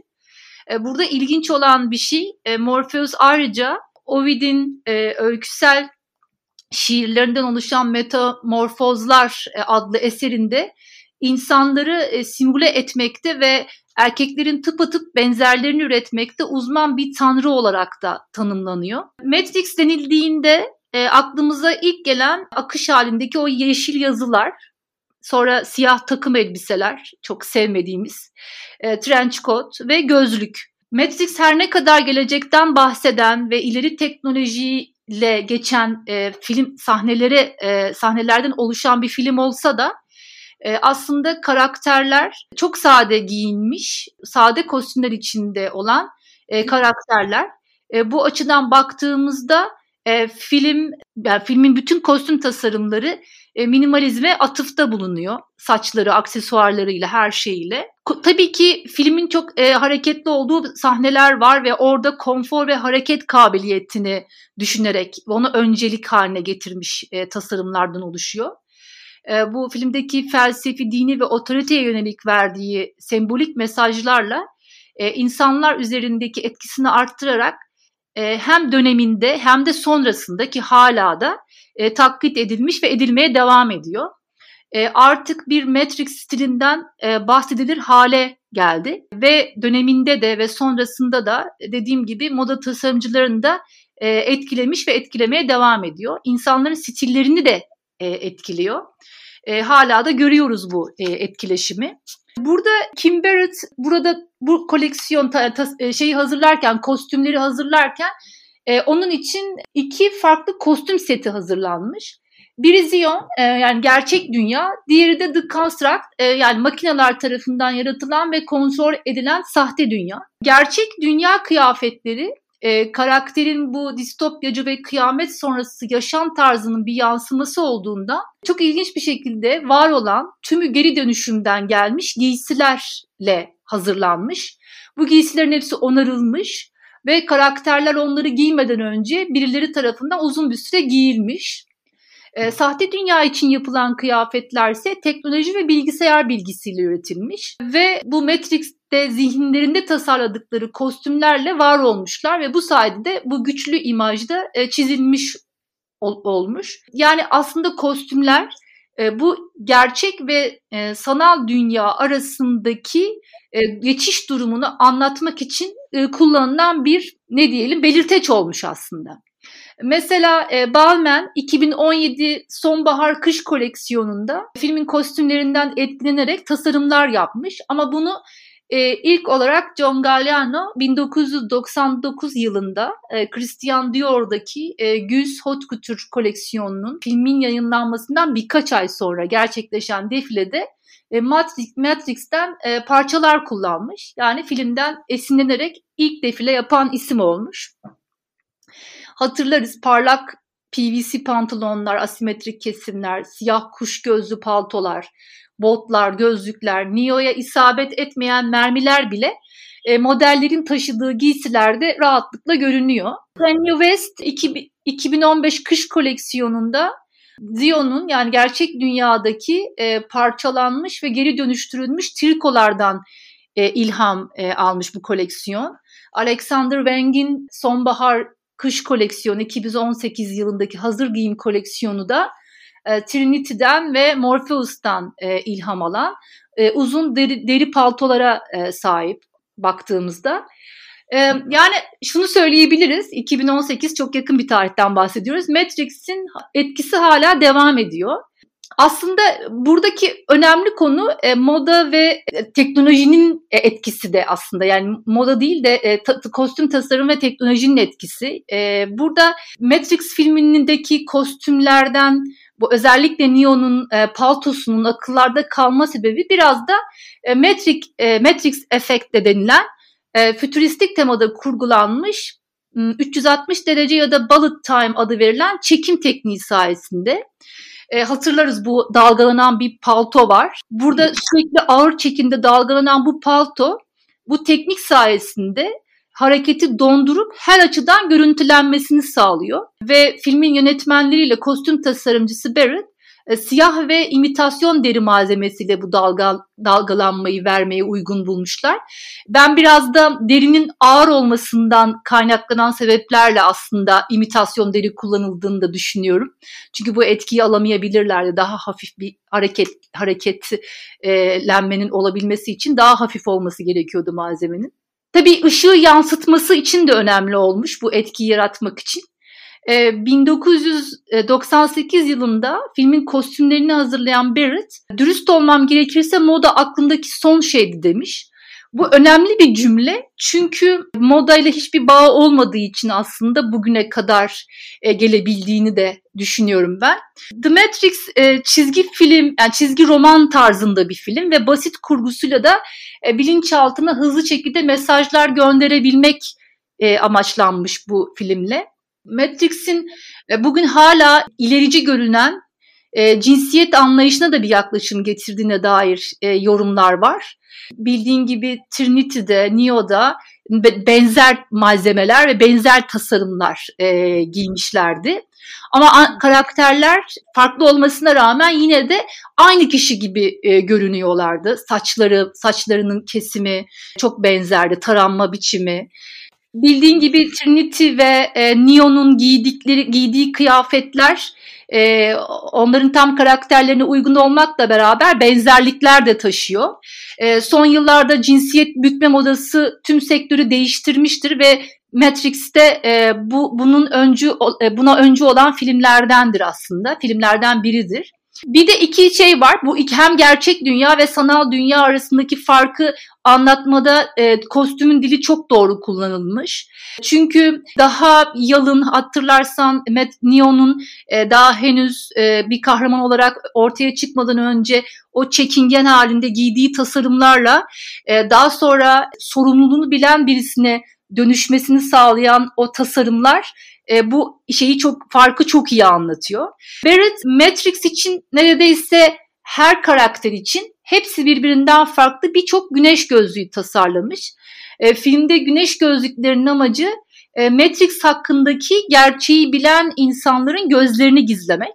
E, burada ilginç olan bir şey e, Morpheus ayrıca Ovid'in e, öyküsel şiirlerinden oluşan Metamorfozlar e, adlı eserinde insanları e, simüle etmekte ve erkeklerin tıpatıp benzerlerini üretmekte uzman bir tanrı olarak da tanımlanıyor. Matrix denildiğinde e, aklımıza ilk gelen akış halindeki o yeşil yazılar, sonra siyah takım elbiseler, çok sevmediğimiz, e, trench coat ve gözlük. Matrix her ne kadar gelecekten bahseden ve ileri teknolojiyle geçen e, film sahneleri e, sahnelerden oluşan bir film olsa da e, aslında karakterler çok sade giyinmiş, sade kostümler içinde olan e, karakterler. E, bu açıdan baktığımızda e, film, yani filmin bütün kostüm tasarımları e, minimalizme atıfta bulunuyor. Saçları, aksesuarlarıyla, her şeyiyle. Ko- tabii ki filmin çok e, hareketli olduğu sahneler var ve orada konfor ve hareket kabiliyetini düşünerek onu öncelik haline getirmiş e, tasarımlardan oluşuyor. E, bu filmdeki felsefi, dini ve otoriteye yönelik verdiği sembolik mesajlarla e, insanlar üzerindeki etkisini arttırarak e, hem döneminde hem de sonrasında ki hala da e, taklit edilmiş ve edilmeye devam ediyor. E, artık bir Matrix stilinden e, bahsedilir hale geldi ve döneminde de ve sonrasında da dediğim gibi moda tasarımcılarını da e, etkilemiş ve etkilemeye devam ediyor. İnsanların stillerini de e, etkiliyor. E, hala da görüyoruz bu e, etkileşimi. Burada Kim Barrett burada bu koleksiyon ta, ta, e, şeyi hazırlarken, kostümleri hazırlarken e, onun için iki farklı kostüm seti hazırlanmış. Biri Zion e, yani gerçek dünya, diğeri de The Construct e, yani makineler tarafından yaratılan ve kontrol edilen sahte dünya. Gerçek dünya kıyafetleri e, karakterin bu distopyacı ve kıyamet sonrası yaşam tarzının bir yansıması olduğunda çok ilginç bir şekilde var olan tümü geri dönüşümden gelmiş giysilerle hazırlanmış. Bu giysilerin hepsi onarılmış ve karakterler onları giymeden önce birileri tarafından uzun bir süre giyilmiş. E, sahte dünya için yapılan kıyafetler ise teknoloji ve bilgisayar bilgisiyle üretilmiş ve bu Matrix'te zihinlerinde tasarladıkları kostümlerle var olmuşlar ve bu sayede de bu güçlü imajda e, çizilmiş ol, olmuş. Yani aslında kostümler e, bu gerçek ve e, sanal dünya arasındaki e, geçiş durumunu anlatmak için e, kullanılan bir ne diyelim belirteç olmuş aslında. Mesela e, Balmain 2017 sonbahar kış koleksiyonunda filmin kostümlerinden etkilenerek tasarımlar yapmış ama bunu e, ilk olarak John Galliano 1999 yılında e, Christian Dior'daki e, Güz Haute Couture koleksiyonunun filmin yayınlanmasından birkaç ay sonra gerçekleşen defilede e, Matrix, Matrix'ten e, parçalar kullanmış. Yani filmden esinlenerek ilk defile yapan isim olmuş. Hatırlarız parlak PVC pantolonlar, asimetrik kesimler, siyah kuş gözlü paltolar, botlar, gözlükler, Neo'ya isabet etmeyen mermiler bile e, modellerin taşıdığı giysilerde rahatlıkla görünüyor. Kanye West 2015 kış koleksiyonunda Zion'un yani gerçek dünyadaki e, parçalanmış ve geri dönüştürülmüş trikolardan e, ilham e, almış bu koleksiyon. Alexander Wang'in sonbahar kış koleksiyonu 2018 yılındaki hazır giyim koleksiyonu da e, Trinity'den ve Morpheus'tan e, ilham alan e, uzun deri, deri paltolara e, sahip baktığımızda. E, yani şunu söyleyebiliriz, 2018 çok yakın bir tarihten bahsediyoruz. Matrix'in etkisi hala devam ediyor. Aslında buradaki önemli konu e, moda ve e, teknolojinin etkisi de aslında yani moda değil de e, ta, kostüm tasarım ve teknolojinin etkisi. E, burada Matrix filmindeki kostümlerden bu özellikle Neo'nun e, paltosunun akıllarda kalma sebebi biraz da e, Matrix, e, Matrix efekte denilen e, fütüristik temada kurgulanmış 360 derece ya da bullet time adı verilen çekim tekniği sayesinde e, hatırlarız bu dalgalanan bir palto var. Burada sürekli ağır çekimde dalgalanan bu palto bu teknik sayesinde hareketi dondurup her açıdan görüntülenmesini sağlıyor. Ve filmin yönetmenleriyle kostüm tasarımcısı Barrett e, siyah ve imitasyon deri malzemesiyle bu dalga, dalgalanmayı vermeye uygun bulmuşlar. Ben biraz da derinin ağır olmasından kaynaklanan sebeplerle aslında imitasyon deri kullanıldığını da düşünüyorum. Çünkü bu etkiyi alamayabilirlerdi. Daha hafif bir hareket hareketlenmenin olabilmesi için daha hafif olması gerekiyordu malzemenin. Tabii ışığı yansıtması için de önemli olmuş bu etkiyi yaratmak için. 1998 ee, yılında filmin kostümlerini hazırlayan Barrett, dürüst olmam gerekirse moda aklımdaki son şeydi demiş. Bu önemli bir cümle çünkü modayla hiçbir bağı olmadığı için aslında bugüne kadar e, gelebildiğini de düşünüyorum ben. The Matrix e, çizgi film, yani çizgi roman tarzında bir film ve basit kurgusuyla da e, bilinçaltına hızlı şekilde mesajlar gönderebilmek amaçlanmış bu filmle. Matrix'in e, bugün hala ilerici görünen e, cinsiyet anlayışına da bir yaklaşım getirdiğine dair e, yorumlar var. Bildiğin gibi Trinity'de, Neo'da benzer malzemeler ve benzer tasarımlar e, giymişlerdi. Ama karakterler farklı olmasına rağmen yine de aynı kişi gibi e, görünüyorlardı. Saçları, saçlarının kesimi çok benzerdi, taranma biçimi bildiğin gibi Trinity ve e, Neo'nun giydikleri giydiği kıyafetler e, onların tam karakterlerine uygun olmakla beraber benzerlikler de taşıyor. E, son yıllarda cinsiyet bükme modası tüm sektörü değiştirmiştir ve Matrix'te e, bu bunun öncü e, buna öncü olan filmlerdendir aslında. Filmlerden biridir. Bir de iki şey var. Bu hem gerçek dünya ve sanal dünya arasındaki farkı anlatmada e, kostümün dili çok doğru kullanılmış. Çünkü daha yalın hatırlarsan Matt Neon'un e, daha henüz e, bir kahraman olarak ortaya çıkmadan önce o çekingen halinde giydiği tasarımlarla e, daha sonra sorumluluğunu bilen birisine dönüşmesini sağlayan o tasarımlar e, bu şeyi çok farkı çok iyi anlatıyor. Barrett Matrix için neredeyse her karakter için hepsi birbirinden farklı birçok güneş gözlüğü tasarlamış. E, filmde güneş gözlüklerinin amacı e, Matrix hakkındaki gerçeği bilen insanların gözlerini gizlemek.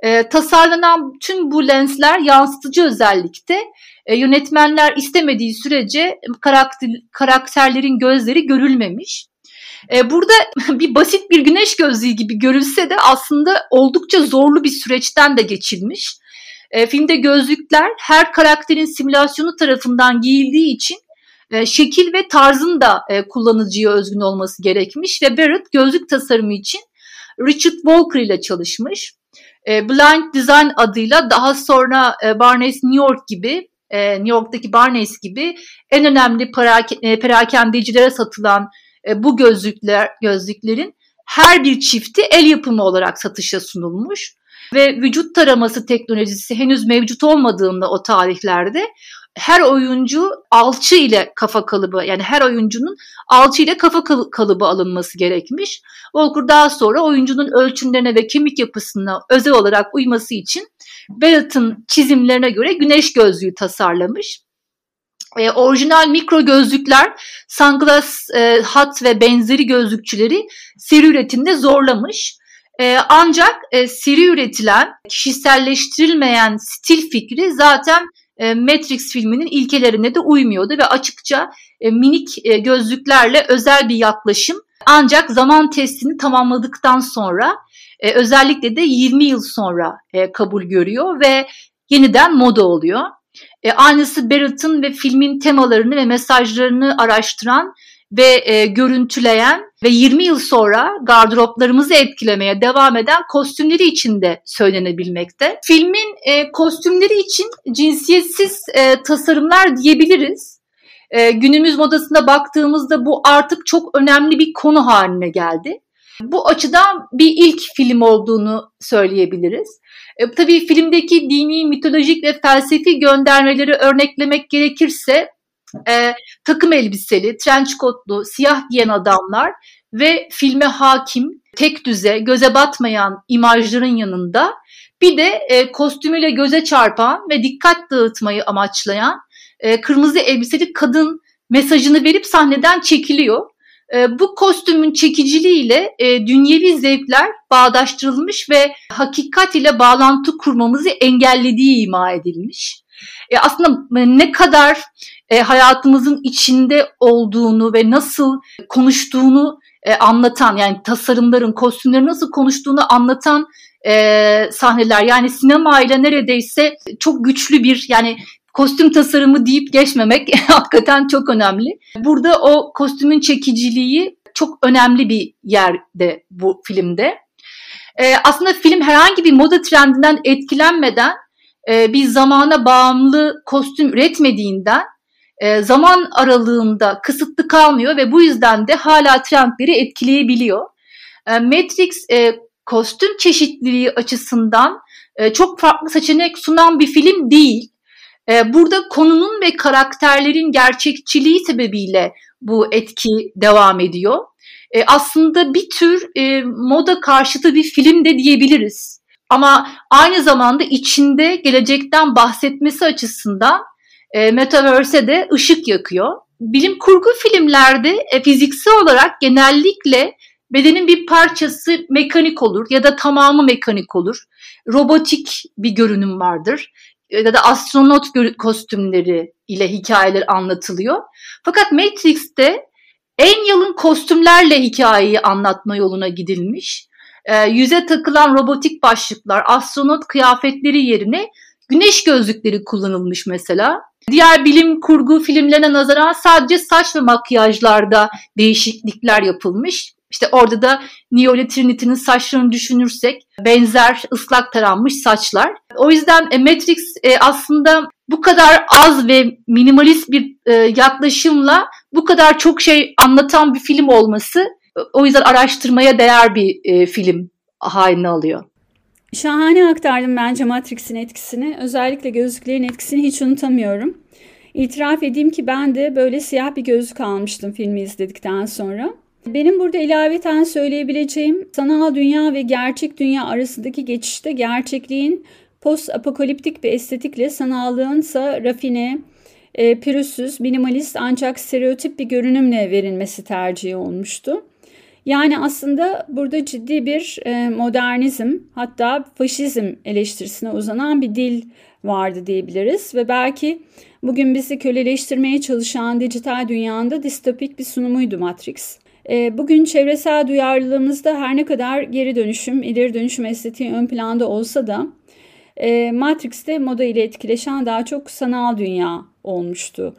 E, tasarlanan tüm bu lensler yansıtıcı özellikte. E, yönetmenler istemediği sürece karakter, karakterlerin gözleri görülmemiş. E, burada <laughs> bir basit bir güneş gözlüğü gibi görülse de aslında oldukça zorlu bir süreçten de geçilmiş. E, filmde gözlükler her karakterin simülasyonu tarafından giyildiği için e, şekil ve tarzın da e, kullanıcıya özgün olması gerekmiş ve Barrett gözlük tasarımı için Richard Walker ile çalışmış. E, Blind Design adıyla daha sonra e, Barnes New York gibi e, New York'taki Barnes gibi en önemli perak- perakendecilere satılan e, bu gözlükler gözlüklerin her bir çifti el yapımı olarak satışa sunulmuş ve vücut taraması teknolojisi henüz mevcut olmadığında o tarihlerde her oyuncu alçı ile kafa kalıbı yani her oyuncunun alçı ile kafa kalıbı alınması gerekmiş. Walker daha sonra oyuncunun ölçümlerine ve kemik yapısına özel olarak uyması için Barrett'ın çizimlerine göre güneş gözlüğü tasarlamış. E, orijinal mikro gözlükler Sunglass e, Hut ve benzeri gözlükçüleri seri üretimde zorlamış. E, ancak e, seri üretilen, kişiselleştirilmeyen stil fikri zaten e, Matrix filminin ilkelerine de uymuyordu ve açıkça e, minik e, gözlüklerle özel bir yaklaşım ancak zaman testini tamamladıktan sonra e, özellikle de 20 yıl sonra e, kabul görüyor ve yeniden moda oluyor. E, aynısı Barrett'ın ve filmin temalarını ve mesajlarını araştıran ve e, görüntüleyen ve 20 yıl sonra gardıroplarımızı etkilemeye devam eden kostümleri için de söylenebilmekte. Filmin e, kostümleri için cinsiyetsiz e, tasarımlar diyebiliriz. E, günümüz modasına baktığımızda bu artık çok önemli bir konu haline geldi. Bu açıdan bir ilk film olduğunu söyleyebiliriz. E, tabii filmdeki dini, mitolojik ve felsefi göndermeleri örneklemek gerekirse e, takım elbiseli, trench coatlu, siyah giyen adamlar ve filme hakim, tek düze, göze batmayan imajların yanında bir de e, kostümüyle göze çarpan ve dikkat dağıtmayı amaçlayan e, kırmızı elbiseli kadın mesajını verip sahneden çekiliyor. E, bu kostümün çekiciliğiyle e, dünyevi zevkler bağdaştırılmış ve hakikat ile bağlantı kurmamızı engellediği ima edilmiş. E, aslında ne kadar e, hayatımızın içinde olduğunu ve nasıl konuştuğunu e, anlatan yani tasarımların, kostümlerin nasıl konuştuğunu anlatan e, sahneler. Yani sinema ile neredeyse çok güçlü bir yani kostüm tasarımı deyip geçmemek <laughs> hakikaten çok önemli. Burada o kostümün çekiciliği çok önemli bir yerde bu filmde. E, aslında film herhangi bir moda trendinden etkilenmeden e, bir zamana bağımlı kostüm üretmediğinden e, zaman aralığında kısıtlı kalmıyor ve bu yüzden de hala trendleri etkileyebiliyor. E, Matrix e, kostüm çeşitliliği açısından e, çok farklı seçenek sunan bir film değil. E, burada konunun ve karakterlerin gerçekçiliği sebebiyle bu etki devam ediyor. E, aslında bir tür e, moda karşıtı bir film de diyebiliriz. Ama aynı zamanda içinde gelecekten bahsetmesi açısından e, Metaverse'e de ışık yakıyor. Bilim kurgu filmlerde e, fiziksel olarak genellikle bedenin bir parçası mekanik olur ya da tamamı mekanik olur. Robotik bir görünüm vardır ya da astronot kostümleri ile hikayeler anlatılıyor. Fakat Matrix'te en yalın kostümlerle hikayeyi anlatma yoluna gidilmiş. E, yüze takılan robotik başlıklar, astronot kıyafetleri yerine güneş gözlükleri kullanılmış mesela. Diğer bilim kurgu filmlerine nazaran sadece saç ve makyajlarda değişiklikler yapılmış. İşte orada da Neo ile Trinity'nin saçlarını düşünürsek benzer ıslak taranmış saçlar. O yüzden e, Matrix e, aslında bu kadar az ve minimalist bir e, yaklaşımla bu kadar çok şey anlatan bir film olması o yüzden araştırmaya değer bir film haline alıyor. Şahane aktardım bence Matrix'in etkisini. Özellikle gözlüklerin etkisini hiç unutamıyorum. İtiraf edeyim ki ben de böyle siyah bir gözlük almıştım filmi izledikten sonra. Benim burada ilaveten söyleyebileceğim sanal dünya ve gerçek dünya arasındaki geçişte gerçekliğin post apokaliptik bir estetikle sanallığın ise rafine, e, pürüzsüz, minimalist ancak stereotip bir görünümle verilmesi tercihi olmuştu. Yani aslında burada ciddi bir e, modernizm hatta faşizm eleştirisine uzanan bir dil vardı diyebiliriz ve belki bugün bizi köleleştirmeye çalışan dijital dünyanda distopik bir sunumuydu Matrix. E, bugün çevresel duyarlılığımızda her ne kadar geri dönüşüm, ileri dönüşüm estetiği ön planda olsa da e, Matrix'te moda ile etkileşen daha çok sanal dünya olmuştu.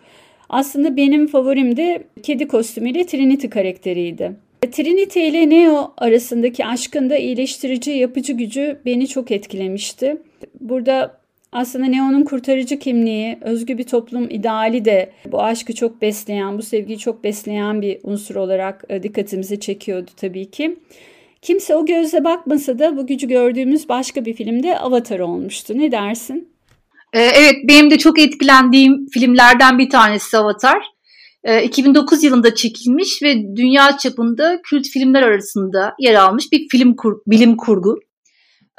Aslında benim favorim de kedi kostümüyle Trinity karakteriydi. Trinity ile Neo arasındaki aşkın da iyileştirici, yapıcı gücü beni çok etkilemişti. Burada aslında Neo'nun kurtarıcı kimliği, özgü bir toplum ideali de bu aşkı çok besleyen, bu sevgiyi çok besleyen bir unsur olarak e, dikkatimizi çekiyordu tabii ki. Kimse o gözle bakmasa da bu gücü gördüğümüz başka bir filmde Avatar olmuştu. Ne dersin? Ee, evet, benim de çok etkilendiğim filmlerden bir tanesi Avatar. 2009 ee, yılında çekilmiş ve dünya çapında kült filmler arasında yer almış bir film kur, bilim kurgu.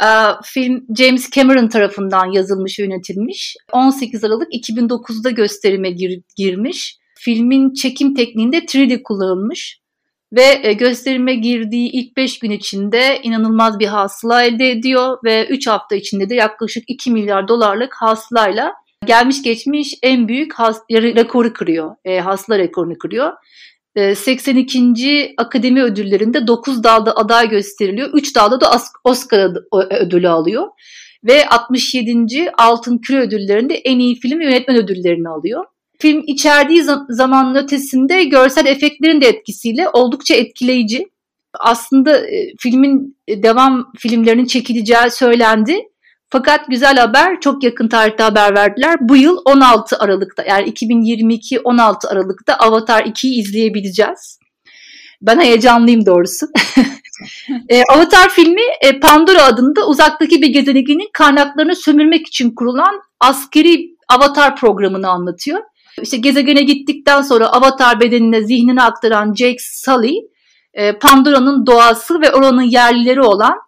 Ee, film James Cameron tarafından yazılmış ve yönetilmiş. 18 Aralık 2009'da gösterime gir, girmiş. Filmin çekim tekniğinde 3D kullanılmış ve e, gösterime girdiği ilk 5 gün içinde inanılmaz bir hasıla elde ediyor ve 3 hafta içinde de yaklaşık 2 milyar dolarlık hasılayla gelmiş geçmiş en büyük has, rekoru kırıyor. E, hasıla rekorunu kırıyor. 82. Akademi Ödülleri'nde 9 dalda aday gösteriliyor. 3 dalda da Oscar ödülü alıyor. Ve 67. Altın Küre Ödülleri'nde en iyi film yönetmen ödüllerini alıyor. Film içerdiği zamanın ötesinde görsel efektlerin de etkisiyle oldukça etkileyici. Aslında e, filmin devam filmlerinin çekileceği söylendi. Fakat güzel haber çok yakın tarihte haber verdiler. Bu yıl 16 Aralık'ta yani 2022 16 Aralık'ta Avatar 2'yi izleyebileceğiz. Ben heyecanlıyım doğrusu. <laughs> e, Avatar filmi e, Pandora adında uzaktaki bir gezegenin kaynaklarını sömürmek için kurulan askeri Avatar programını anlatıyor. İşte gezegene gittikten sonra Avatar bedenine zihnini aktaran Jake Sully, e, Pandora'nın doğası ve oranın yerlileri olan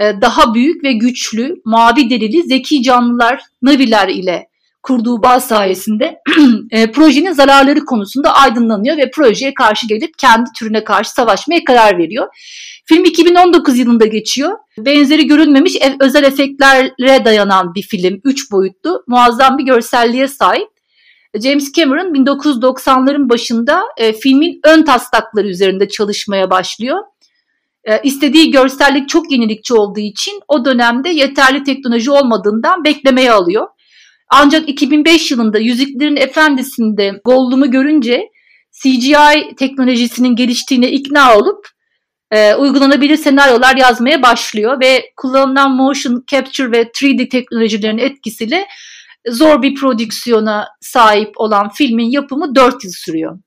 daha büyük ve güçlü, mavi derili, zeki canlılar, Naviler ile kurduğu bağ sayesinde <clears throat> e, projenin zararları konusunda aydınlanıyor ve projeye karşı gelip kendi türüne karşı savaşmaya karar veriyor. Film 2019 yılında geçiyor. Benzeri görülmemiş özel efektlere dayanan bir film. Üç boyutlu, muazzam bir görselliğe sahip. James Cameron 1990'ların başında e, filmin ön taslakları üzerinde çalışmaya başlıyor e, istediği görsellik çok yenilikçi olduğu için o dönemde yeterli teknoloji olmadığından beklemeye alıyor. Ancak 2005 yılında Yüzüklerin Efendisi'nde Gollum'u görünce CGI teknolojisinin geliştiğine ikna olup e, uygulanabilir senaryolar yazmaya başlıyor ve kullanılan motion capture ve 3D teknolojilerin etkisiyle zor bir prodüksiyona sahip olan filmin yapımı 4 yıl sürüyor.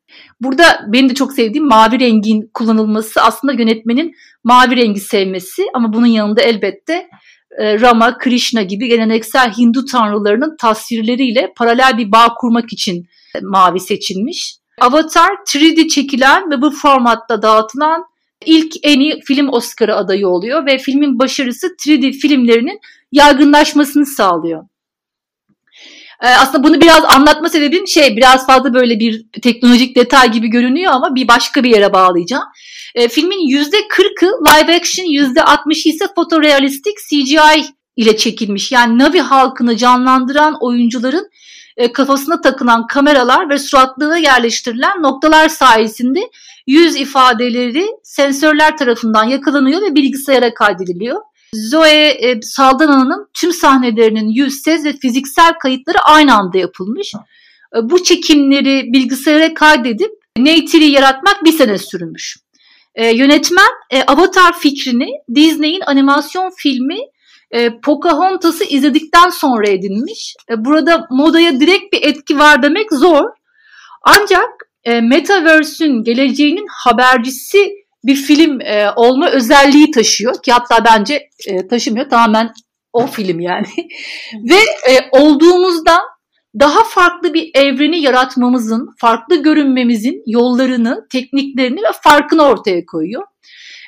Burada benim de çok sevdiğim mavi rengin kullanılması aslında yönetmenin mavi rengi sevmesi ama bunun yanında elbette e, Rama, Krishna gibi geleneksel Hindu tanrılarının tasvirleriyle paralel bir bağ kurmak için mavi seçilmiş. Avatar 3D çekilen ve bu formatta dağıtılan ilk en iyi film Oscar'ı adayı oluyor ve filmin başarısı 3D filmlerinin yaygınlaşmasını sağlıyor. Ee, aslında bunu biraz anlatma sebebim şey biraz fazla böyle bir teknolojik detay gibi görünüyor ama bir başka bir yere bağlayacağım. E, filmin %40'ı live action, %60'ı ise fotorealistik CGI ile çekilmiş. Yani Navi halkını canlandıran oyuncuların e, kafasına takılan kameralar ve suratlığı yerleştirilen noktalar sayesinde yüz ifadeleri sensörler tarafından yakalanıyor ve bilgisayara kaydediliyor. Zoe e, Saldana'nın tüm sahnelerinin yüz, ses ve fiziksel kayıtları aynı anda yapılmış. E, bu çekimleri bilgisayara kaydedip Neytiri yaratmak bir sene sürmüş. E, yönetmen e, Avatar fikrini Disney'in animasyon filmi e, Pocahontas'ı izledikten sonra edinmiş. E, burada modaya direkt bir etki var demek zor. Ancak e, Metaverse'ün geleceğinin habercisi bir film e, olma özelliği taşıyor ki hatta bence e, taşımıyor tamamen o film yani. Ve e, olduğumuzdan daha farklı bir evreni yaratmamızın, farklı görünmemizin yollarını, tekniklerini ve farkını ortaya koyuyor.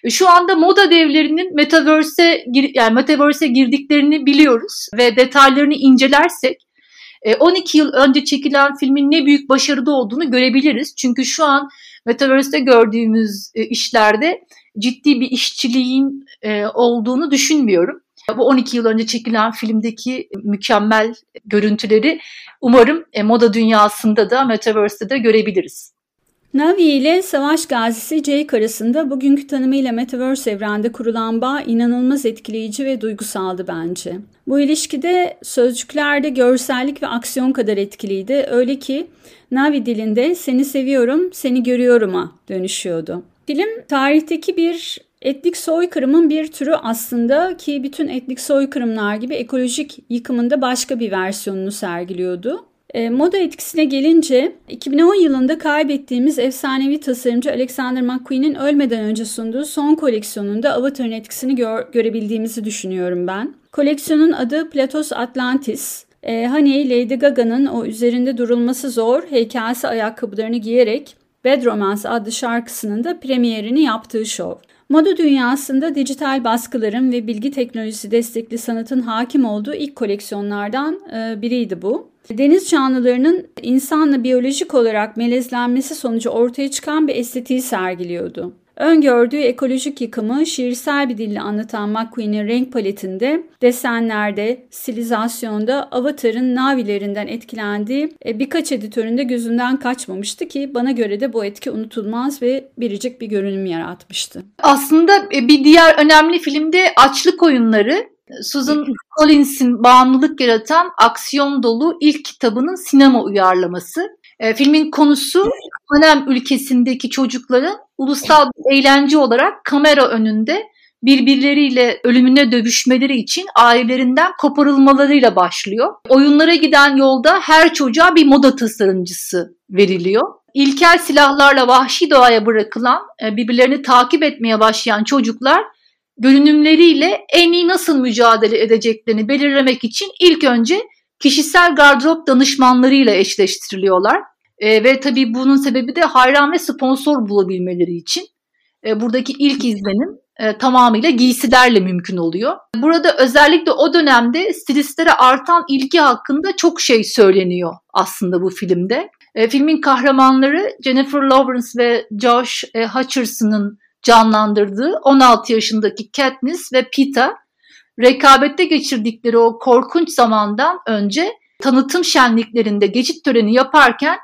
E, şu anda moda devlerinin metaverse'e yani metaverse'e girdiklerini biliyoruz ve detaylarını incelersek 12 e, yıl önce çekilen filmin ne büyük başarıda olduğunu görebiliriz. Çünkü şu an metaverse'te gördüğümüz e, işlerde ciddi bir işçiliğin olduğunu düşünmüyorum. Bu 12 yıl önce çekilen filmdeki mükemmel görüntüleri umarım moda dünyasında da metaverse'te de görebiliriz. Navi ile savaş gazisi Jake arasında bugünkü tanımıyla Metaverse evrende kurulan bağ inanılmaz etkileyici ve duygusaldı bence. Bu ilişkide sözcüklerde görsellik ve aksiyon kadar etkiliydi. Öyle ki Navi dilinde seni seviyorum, seni görüyorum'a dönüşüyordu. Film tarihteki bir etnik soykırımın bir türü aslında ki bütün etnik soykırımlar gibi ekolojik yıkımında başka bir versiyonunu sergiliyordu. E, moda etkisine gelince 2010 yılında kaybettiğimiz efsanevi tasarımcı Alexander McQueen'in ölmeden önce sunduğu son koleksiyonunda Avatar'ın etkisini gör, görebildiğimizi düşünüyorum ben. Koleksiyonun adı Platos Atlantis. E, hani Lady Gaga'nın o üzerinde durulması zor heykelsi ayakkabılarını giyerek Bad Romance adlı şarkısının da premierini yaptığı şov. Moda dünyasında dijital baskıların ve bilgi teknolojisi destekli sanatın hakim olduğu ilk koleksiyonlardan e, biriydi bu. Deniz canlılarının insanla biyolojik olarak melezlenmesi sonucu ortaya çıkan bir estetiği sergiliyordu. Öngördüğü ekolojik yıkımı şiirsel bir dille anlatan McQueen'in renk paletinde, desenlerde, stilizasyonda Avatar'ın navilerinden etkilendiği e, birkaç editöründe gözünden kaçmamıştı ki bana göre de bu etki unutulmaz ve biricik bir görünüm yaratmıştı. Aslında e, bir diğer önemli filmde Açlık Oyunları Susan Collins'in bağımlılık yaratan aksiyon dolu ilk kitabının sinema uyarlaması. E, filmin konusu Hanem ülkesindeki çocukların ulusal bir eğlence olarak kamera önünde birbirleriyle ölümüne dövüşmeleri için ailelerinden koparılmalarıyla başlıyor. Oyunlara giden yolda her çocuğa bir moda tasarımcısı veriliyor. İlkel silahlarla vahşi doğaya bırakılan, e, birbirlerini takip etmeye başlayan çocuklar görünümleriyle en iyi nasıl mücadele edeceklerini belirlemek için ilk önce kişisel gardırop danışmanlarıyla eşleştiriliyorlar. E, ve tabii bunun sebebi de hayran ve sponsor bulabilmeleri için. E, buradaki ilk izlenim e, tamamıyla giysilerle mümkün oluyor. Burada özellikle o dönemde stilistlere artan ilgi hakkında çok şey söyleniyor aslında bu filmde. E, filmin kahramanları Jennifer Lawrence ve Josh e, Hutcherson'ın canlandırdığı 16 yaşındaki Katniss ve Pita rekabette geçirdikleri o korkunç zamandan önce tanıtım şenliklerinde geçit töreni yaparken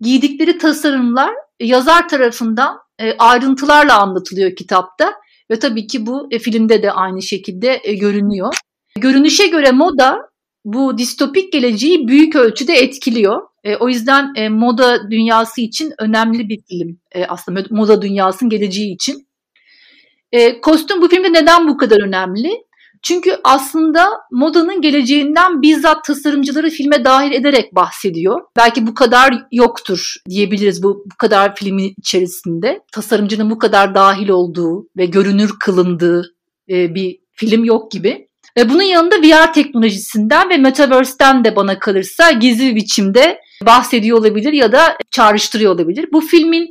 giydikleri tasarımlar yazar tarafından e, ayrıntılarla anlatılıyor kitapta ve tabii ki bu e, filmde de aynı şekilde e, görünüyor. Görünüşe göre moda bu distopik geleceği büyük ölçüde etkiliyor. E, o yüzden e, moda dünyası için önemli bir film e, aslında moda dünyasının geleceği için. E, kostüm bu filmde neden bu kadar önemli? Çünkü aslında modanın geleceğinden bizzat tasarımcıları filme dahil ederek bahsediyor. Belki bu kadar yoktur diyebiliriz bu, bu kadar filmin içerisinde. Tasarımcının bu kadar dahil olduğu ve görünür kılındığı e, bir film yok gibi. Ve bunun yanında VR teknolojisinden ve Metaverse'den de bana kalırsa gizli biçimde bahsediyor olabilir ya da çağrıştırıyor olabilir. Bu filmin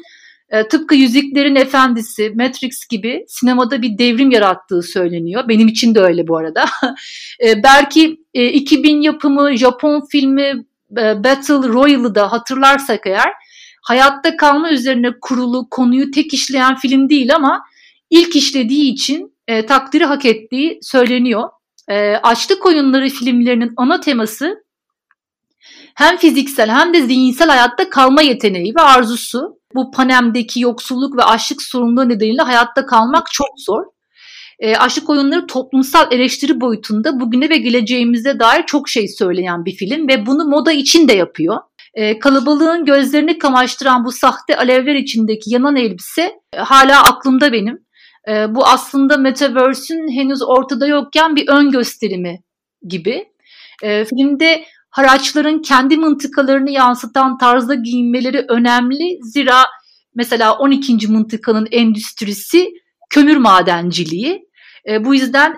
e, tıpkı Yüzüklerin Efendisi, Matrix gibi sinemada bir devrim yarattığı söyleniyor. Benim için de öyle bu arada. <laughs> e, belki e, 2000 yapımı Japon filmi e, Battle Royale'ı da hatırlarsak eğer hayatta kalma üzerine kurulu konuyu tek işleyen film değil ama ilk işlediği için e, takdiri hak ettiği söyleniyor. E, Açlık Oyunları filmlerinin ana teması hem fiziksel hem de zihinsel hayatta kalma yeteneği ve arzusu. Bu Panem'deki yoksulluk ve açlık sorunları nedeniyle hayatta kalmak çok zor. E, açlık oyunları toplumsal eleştiri boyutunda bugüne ve geleceğimize dair çok şey söyleyen bir film ve bunu moda için de yapıyor. e, kalabalığın gözlerini kamaştıran bu sahte alevler içindeki yanan elbise e, hala aklımda benim. E, bu aslında Metaverse'ün henüz ortada yokken bir ön gösterimi gibi. E, filmde haraçların kendi mıntıkalarını yansıtan tarzda giyinmeleri önemli. Zira mesela 12. mıntıkanın endüstrisi kömür madenciliği. E, bu yüzden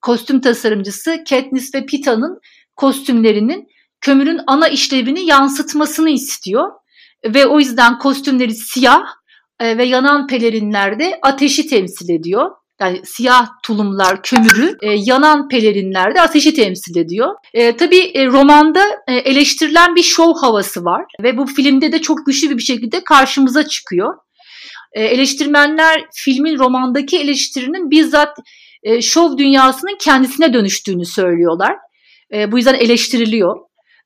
kostüm tasarımcısı Katniss ve Pita'nın kostümlerinin kömürün ana işlevini yansıtmasını istiyor. Ve o yüzden kostümleri siyah e, ve yanan pelerinlerde ateşi temsil ediyor. Yani siyah tulumlar kömürü, e, yanan pelerinlerde ateşi temsil ediyor. E, tabii e, romanda e, eleştirilen bir şov havası var ve bu filmde de çok güçlü bir şekilde karşımıza çıkıyor. E, eleştirmenler filmin romandaki eleştirinin bizzat e, şov dünyasının kendisine dönüştüğünü söylüyorlar. E, bu yüzden eleştiriliyor.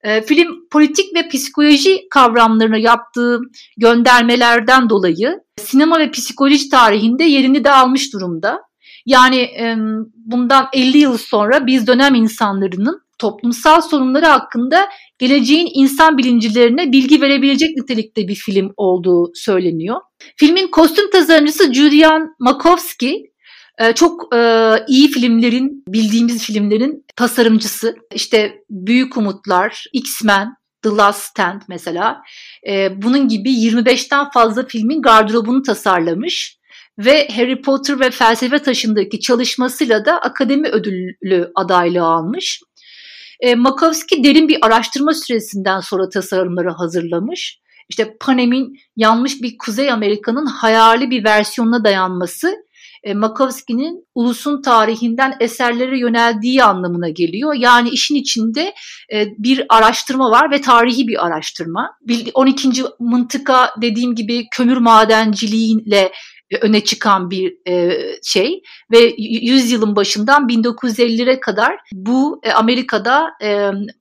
E, film politik ve psikoloji kavramlarına yaptığı göndermelerden dolayı sinema ve psikoloji tarihinde yerini de almış durumda. Yani e, bundan 50 yıl sonra biz dönem insanlarının toplumsal sorunları hakkında geleceğin insan bilincilerine bilgi verebilecek nitelikte bir film olduğu söyleniyor. Filmin kostüm tasarımcısı Julian Makovsky ee, çok e, iyi filmlerin, bildiğimiz filmlerin tasarımcısı. İşte Büyük Umutlar, X-Men, The Last Stand mesela. E, bunun gibi 25'ten fazla filmin gardırobunu tasarlamış ve Harry Potter ve Felsefe Taşı'ndaki çalışmasıyla da akademi ödüllü adaylığı almış. E, Makovsky derin bir araştırma süresinden sonra tasarımları hazırlamış. İşte Panem'in yanmış bir Kuzey Amerika'nın hayali bir versiyonuna dayanması e, Makovski'nin ulusun tarihinden eserlere yöneldiği anlamına geliyor. Yani işin içinde e, bir araştırma var ve tarihi bir araştırma. 12. mıntıka dediğim gibi kömür madenciliğiyle e, öne çıkan bir e, şey ve yüzyılın başından 1950'lere kadar bu Amerika'da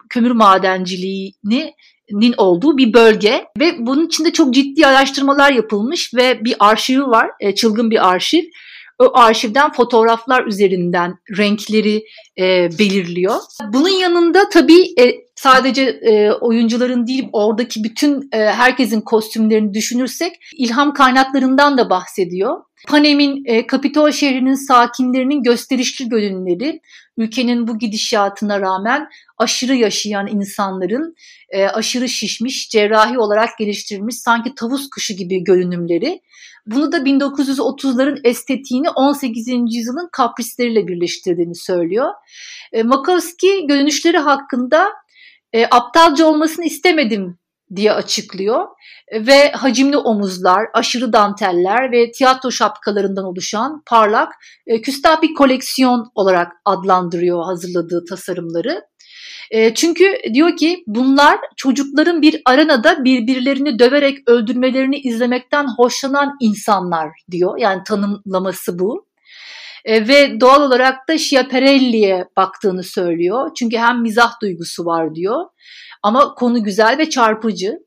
kömür madenciliğini nin olduğu bir bölge ve bunun içinde çok ciddi araştırmalar yapılmış ve bir arşivi var, çılgın bir arşiv o arşivden fotoğraflar üzerinden renkleri e, belirliyor. Bunun yanında tabii e, sadece e, oyuncuların değil oradaki bütün e, herkesin kostümlerini düşünürsek ilham kaynaklarından da bahsediyor. Panem'in e, Kapitol şehrinin sakinlerinin gösterişli görünümleri, ülkenin bu gidişatına rağmen aşırı yaşayan insanların e, aşırı şişmiş, cerrahi olarak geliştirilmiş sanki tavus kuşu gibi görünümleri bunu da 1930'ların estetiğini 18. yüzyılın kaprisleriyle birleştirdiğini söylüyor. E, Makovsky görünüşleri hakkında e, aptalca olmasını istemedim diye açıklıyor. Ve hacimli omuzlar, aşırı danteller ve tiyatro şapkalarından oluşan parlak, e, küstah bir koleksiyon olarak adlandırıyor hazırladığı tasarımları. E, çünkü diyor ki bunlar çocukların bir arenada birbirlerini döverek öldürmelerini izlemekten hoşlanan insanlar diyor. Yani tanımlaması bu. Ve doğal olarak da Schiaparelli'ye baktığını söylüyor. Çünkü hem mizah duygusu var diyor. Ama konu güzel ve çarpıcı.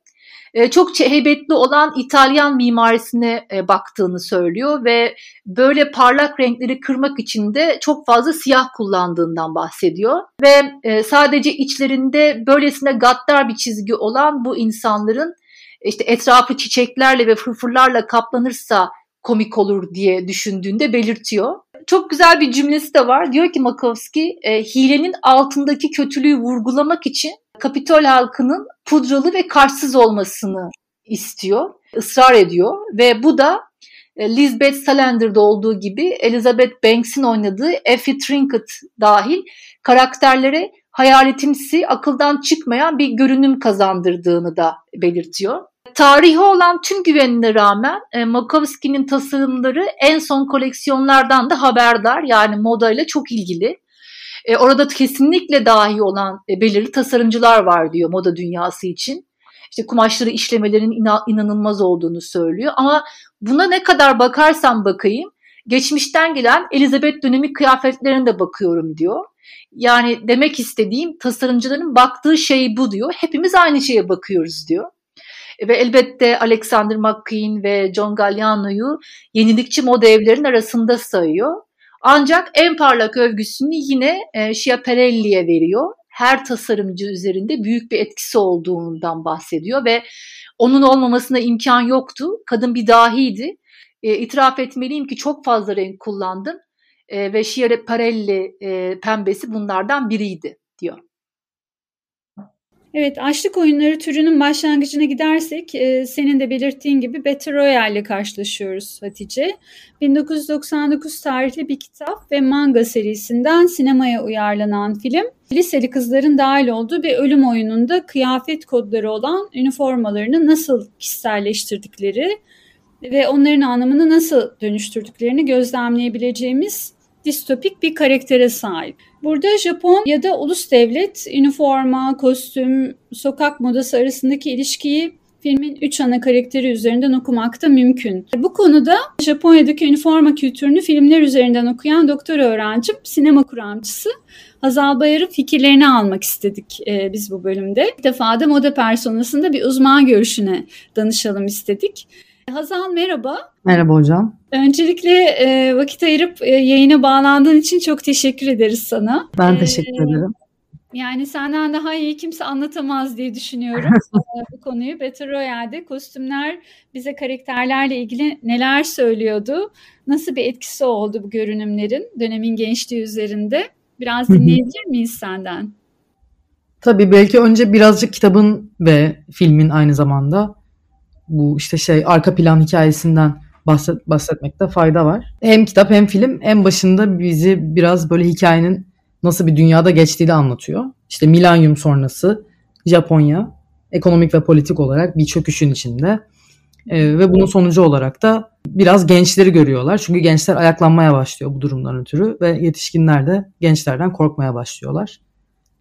E, çok heybetli olan İtalyan mimarisine e, baktığını söylüyor ve böyle parlak renkleri kırmak için de çok fazla siyah kullandığından bahsediyor. Ve e, sadece içlerinde böylesine gaddar bir çizgi olan bu insanların işte etrafı çiçeklerle ve fırfırlarla kaplanırsa komik olur diye düşündüğünde belirtiyor. Çok güzel bir cümlesi de var. Diyor ki Makovsky, e, hilenin altındaki kötülüğü vurgulamak için Kapitol halkının pudralı ve karşısız olmasını istiyor, ısrar ediyor ve bu da e, Lisbeth Salander'da olduğu gibi Elizabeth Banks'in oynadığı Effie Trinket dahil karakterlere hayaletimsi, akıldan çıkmayan bir görünüm kazandırdığını da belirtiyor. Tarihi olan tüm güvenine rağmen e, Makovsky'nin tasarımları en son koleksiyonlardan da haberdar yani modayla çok ilgili. E, orada kesinlikle dahi olan e, belirli tasarımcılar var diyor moda dünyası için. İşte kumaşları işlemelerin ina, inanılmaz olduğunu söylüyor. Ama buna ne kadar bakarsam bakayım geçmişten gelen Elizabeth dönemi kıyafetlerine de bakıyorum diyor. Yani demek istediğim tasarımcıların baktığı şey bu diyor. Hepimiz aynı şeye bakıyoruz diyor. E, ve elbette Alexander McQueen ve John Galliano'yu yenilikçi moda evlerin arasında sayıyor. Ancak en parlak övgüsünü yine e, Schiaparelli'ye veriyor. her tasarımcı üzerinde büyük bir etkisi olduğundan bahsediyor ve onun olmamasına imkan yoktu. Kadın bir dahiydi. E, itiraf etmeliyim ki çok fazla renk kullandım e, ve Schiaparelli e, pembesi bunlardan biriydi diyor. Evet, açlık oyunları türünün başlangıcına gidersek e, senin de belirttiğin gibi Battle Royale ile karşılaşıyoruz Hatice. 1999 tarihli bir kitap ve manga serisinden sinemaya uyarlanan film, liseli kızların dahil olduğu bir ölüm oyununda kıyafet kodları olan üniformalarını nasıl kişiselleştirdikleri ve onların anlamını nasıl dönüştürdüklerini gözlemleyebileceğimiz distopik bir karaktere sahip. Burada Japon ya da ulus devlet üniforma, kostüm, sokak modası arasındaki ilişkiyi filmin üç ana karakteri üzerinden okumak da mümkün. Bu konuda Japonya'daki üniforma kültürünü filmler üzerinden okuyan doktor öğrencim, sinema kuramcısı Hazal Bayar'ın fikirlerini almak istedik e, biz bu bölümde. Bir defa da moda personasında bir uzman görüşüne danışalım istedik. Hazal merhaba. Merhaba hocam. Öncelikle e, vakit ayırıp e, yayına bağlandığın için çok teşekkür ederiz sana. Ben e, teşekkür ederim. Yani senden daha iyi kimse anlatamaz diye düşünüyorum <laughs> bu konuyu. Battle Royale'de kostümler bize karakterlerle ilgili neler söylüyordu? Nasıl bir etkisi oldu bu görünümlerin dönemin gençliği üzerinde? Biraz dinleyebilir miyiz senden? Tabii belki önce birazcık kitabın ve filmin aynı zamanda bu işte şey arka plan hikayesinden bahset, bahsetmekte fayda var. Hem kitap hem film en başında bizi biraz böyle hikayenin nasıl bir dünyada geçtiğini anlatıyor. İşte milenyum sonrası Japonya ekonomik ve politik olarak bir çöküşün içinde. Ee, ve bunun sonucu olarak da biraz gençleri görüyorlar. Çünkü gençler ayaklanmaya başlıyor bu durumdan ötürü ve yetişkinler de gençlerden korkmaya başlıyorlar.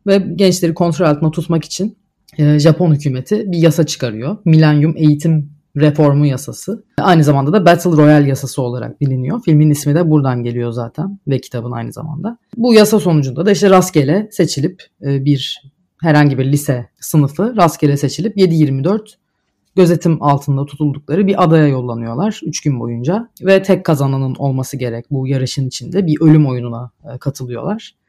Ve gençleri kontrol altında tutmak için e, Japon hükümeti bir yasa çıkarıyor. Milenyum Eğitim Reformu Yasası. Aynı zamanda da Battle Royale Yasası olarak biliniyor. Filmin ismi de buradan geliyor zaten ve kitabın aynı zamanda. Bu yasa sonucunda da işte rastgele seçilip e, bir herhangi bir lise sınıfı rastgele seçilip 7-24 gözetim altında tutuldukları bir adaya yollanıyorlar 3 gün boyunca ve tek kazananın olması gerek bu yarışın içinde bir ölüm oyununa e, katılıyorlar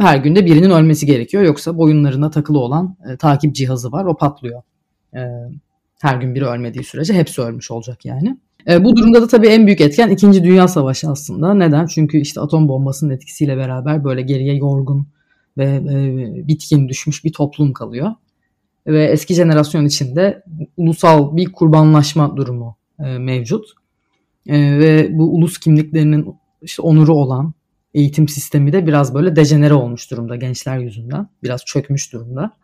her günde birinin ölmesi gerekiyor. Yoksa boyunlarına takılı olan e, takip cihazı var. O patlıyor. E, her gün biri ölmediği sürece hepsi ölmüş olacak yani. E, bu durumda da tabii en büyük etken 2. Dünya Savaşı aslında. Neden? Çünkü işte atom bombasının etkisiyle beraber böyle geriye yorgun ve e, bitkin düşmüş bir toplum kalıyor. Ve eski jenerasyon içinde ulusal bir kurbanlaşma durumu e, mevcut. E, ve bu ulus kimliklerinin işte onuru olan eğitim sistemi de biraz böyle dejenere olmuş durumda gençler yüzünden. Biraz çökmüş durumda.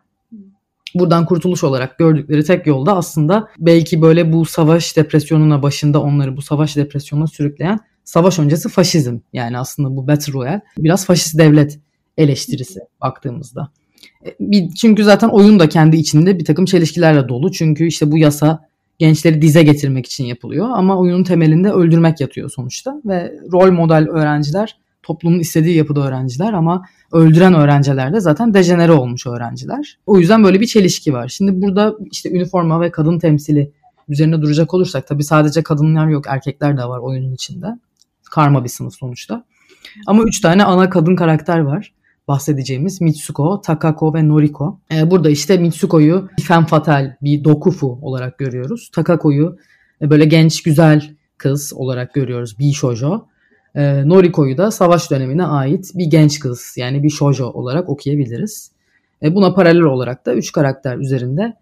Buradan kurtuluş olarak gördükleri tek yolda aslında belki böyle bu savaş depresyonuna başında onları bu savaş depresyonuna sürükleyen savaş öncesi faşizm. Yani aslında bu Battle Royale biraz faşist devlet eleştirisi baktığımızda. E, bir, çünkü zaten oyun da kendi içinde bir takım çelişkilerle dolu. Çünkü işte bu yasa gençleri dize getirmek için yapılıyor ama oyunun temelinde öldürmek yatıyor sonuçta ve rol model öğrenciler toplumun istediği yapıda öğrenciler ama öldüren öğrenciler de zaten dejenere olmuş öğrenciler. O yüzden böyle bir çelişki var. Şimdi burada işte üniforma ve kadın temsili üzerine duracak olursak tabii sadece kadınlar yok erkekler de var oyunun içinde. Karma bir sınıf sonuçta. Ama üç tane ana kadın karakter var bahsedeceğimiz Mitsuko, Takako ve Noriko. Ee, burada işte Mitsuko'yu femme fatale, bir dokufu olarak görüyoruz. Takako'yu e, böyle genç, güzel kız olarak görüyoruz. Bir shoujo. E, Noriko'yu da savaş dönemine ait bir genç kız yani bir shoujo olarak okuyabiliriz. E, buna paralel olarak da üç karakter üzerinde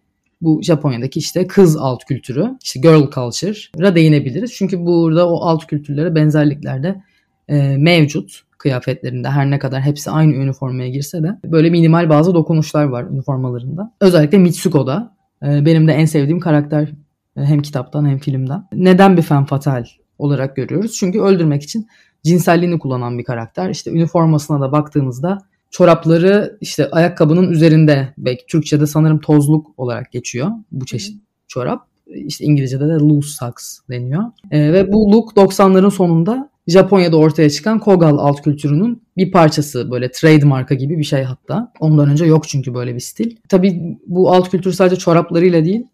bu Japonya'daki işte kız alt kültürü, işte girl culture'a değinebiliriz. Çünkü burada o alt kültürlere benzerlikler de e, mevcut kıyafetlerinde her ne kadar hepsi aynı üniformaya girse de böyle minimal bazı dokunuşlar var üniformalarında. Özellikle Mitsuko'da e, benim de en sevdiğim karakter e, hem kitaptan hem filmden. Neden bir femme fatale olarak görüyoruz? Çünkü öldürmek için cinselliğini kullanan bir karakter. İşte üniformasına da baktığınızda çorapları işte ayakkabının üzerinde belki Türkçe'de sanırım tozluk olarak geçiyor bu çeşit çorap. İşte İngilizce'de de loose socks deniyor. E, ve bu look 90'ların sonunda Japonya'da ortaya çıkan Kogal alt kültürünün bir parçası böyle trademark'a gibi bir şey hatta. Ondan önce yok çünkü böyle bir stil. Tabii bu alt kültür sadece çoraplarıyla değil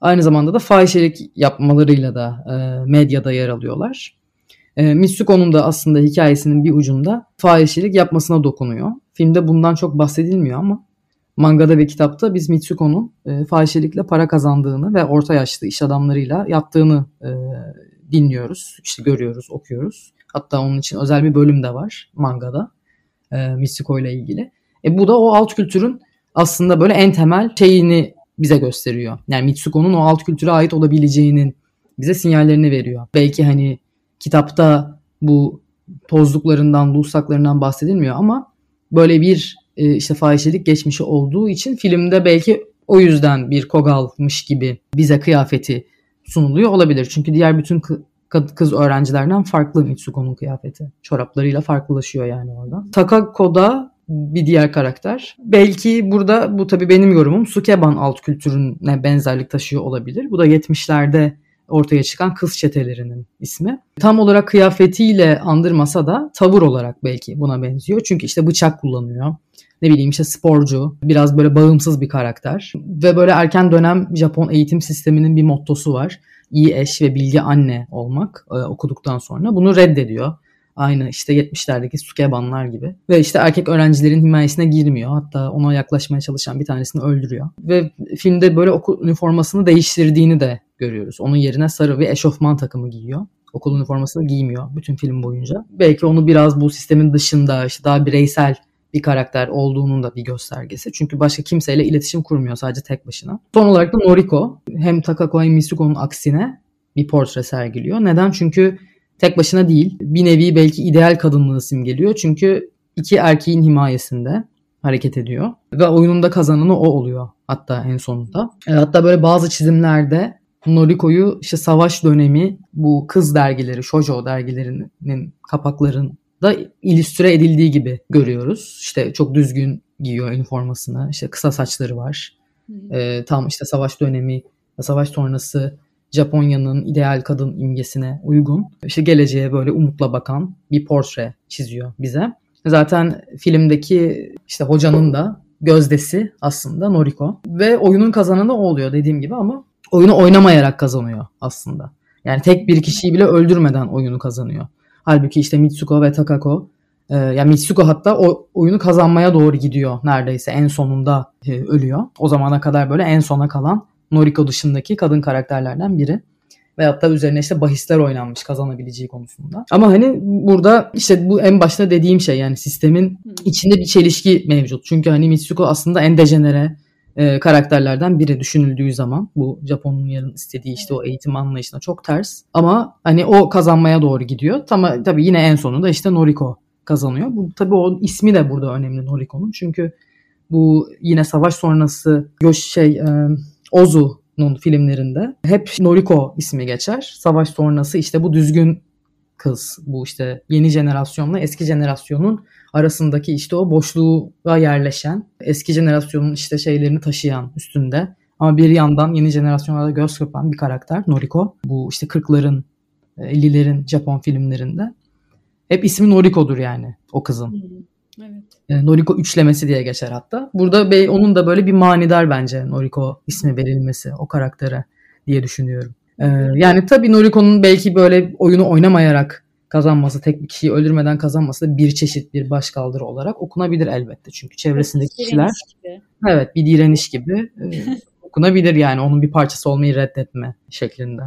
aynı zamanda da fahişelik yapmalarıyla da e, medyada yer alıyorlar. E, Mitsuko'nun da aslında hikayesinin bir ucunda fahişelik yapmasına dokunuyor. filmde bundan çok bahsedilmiyor ama mangada ve kitapta biz Mitsuko'nun e, fahişelikle para kazandığını ve orta yaşlı iş adamlarıyla yattığını e, dinliyoruz. İşte görüyoruz, okuyoruz. Hatta onun için özel bir bölüm de var mangada e, Mitsuko ile ilgili. E, bu da o alt kültürün aslında böyle en temel şeyini bize gösteriyor. Yani Mitsuko'nun o alt kültüre ait olabileceğinin bize sinyallerini veriyor. Belki hani kitapta bu tozluklarından, lusaklarından bahsedilmiyor ama böyle bir e, işte fahişelik geçmişi olduğu için filmde belki o yüzden bir kogalmış gibi bize kıyafeti sunuluyor olabilir. Çünkü diğer bütün kız öğrencilerden farklı Mitsuko'nun kıyafeti. Çoraplarıyla farklılaşıyor yani orada. Takako'da bir diğer karakter. Belki burada bu tabii benim yorumum Sukeban alt kültürüne benzerlik taşıyor olabilir. Bu da 70'lerde ortaya çıkan kız çetelerinin ismi. Tam olarak kıyafetiyle andırmasa da tavır olarak belki buna benziyor. Çünkü işte bıçak kullanıyor. Ne bileyim işte sporcu, biraz böyle bağımsız bir karakter. Ve böyle erken dönem Japon eğitim sisteminin bir mottosu var. İyi eş ve bilgi anne olmak e, okuduktan sonra. Bunu reddediyor. Aynı işte 70'lerdeki sukebanlar gibi. Ve işte erkek öğrencilerin himayesine girmiyor. Hatta ona yaklaşmaya çalışan bir tanesini öldürüyor. Ve filmde böyle okul üniformasını değiştirdiğini de görüyoruz. Onun yerine sarı bir eşofman takımı giyiyor. Okul üniformasını giymiyor bütün film boyunca. Belki onu biraz bu sistemin dışında işte daha bireysel bir karakter olduğunun da bir göstergesi. Çünkü başka kimseyle iletişim kurmuyor sadece tek başına. Son olarak da Noriko hem Takako hem Misuko'nun aksine bir portre sergiliyor. Neden? Çünkü tek başına değil. Bir nevi belki ideal kadınlığı simgeliyor. Çünkü iki erkeğin himayesinde hareket ediyor. Ve oyununda kazananı o oluyor hatta en sonunda. E, hatta böyle bazı çizimlerde Noriko'yu işte savaş dönemi bu kız dergileri, shoujo dergilerinin kapaklarında illüstre edildiği gibi görüyoruz. İşte çok düzgün giyiyor üniformasını. İşte kısa saçları var. E, tam işte savaş dönemi, savaş sonrası Japonya'nın ideal kadın imgesine uygun. İşte geleceğe böyle umutla bakan bir portre çiziyor bize. Zaten filmdeki işte hocanın da gözdesi aslında Noriko. Ve oyunun kazananı o oluyor dediğim gibi ama oyunu oynamayarak kazanıyor aslında. Yani tek bir kişiyi bile öldürmeden oyunu kazanıyor. Halbuki işte Mitsuko ve Takako e, yani Mitsuko hatta o oyunu kazanmaya doğru gidiyor neredeyse en sonunda e, ölüyor. O zamana kadar böyle en sona kalan Noriko dışındaki kadın karakterlerden biri. Veyahut da üzerine işte bahisler oynanmış kazanabileceği konusunda. Ama hani burada işte bu en başta dediğim şey yani sistemin içinde bir çelişki mevcut. Çünkü hani Mitsuko aslında en dejenere e, karakterlerden biri düşünüldüğü zaman bu Japon'un yarın istediği işte o eğitim anlayışına çok ters. Ama hani o kazanmaya doğru gidiyor. Ama tabii yine en sonunda işte Noriko kazanıyor. Bu tabii o ismi de burada önemli Noriko'nun. Çünkü bu yine savaş sonrası Yoş şey e, Ozu'nun filmlerinde hep Noriko ismi geçer. Savaş sonrası işte bu düzgün kız. Bu işte yeni jenerasyonla eski jenerasyonun arasındaki işte o boşluğa yerleşen, eski jenerasyonun işte şeylerini taşıyan üstünde ama bir yandan yeni jenerasyonlara göz kırpan bir karakter Noriko. Bu işte 40'ların 50'lerin Japon filmlerinde. Hep ismi Noriko'dur yani o kızın. Evet. E, Noriko üçlemesi diye geçer hatta. Burada be, onun da böyle bir manidar bence Noriko ismi verilmesi o karaktere diye düşünüyorum. Ee, yani tabii Noriko'nun belki böyle oyunu oynamayarak kazanması, tek bir kişiyi öldürmeden kazanması da bir çeşit bir başkaldırı olarak okunabilir elbette. Çünkü çevresindeki bir kişiler gibi. evet bir direniş gibi e, <laughs> okunabilir yani onun bir parçası olmayı reddetme şeklinde.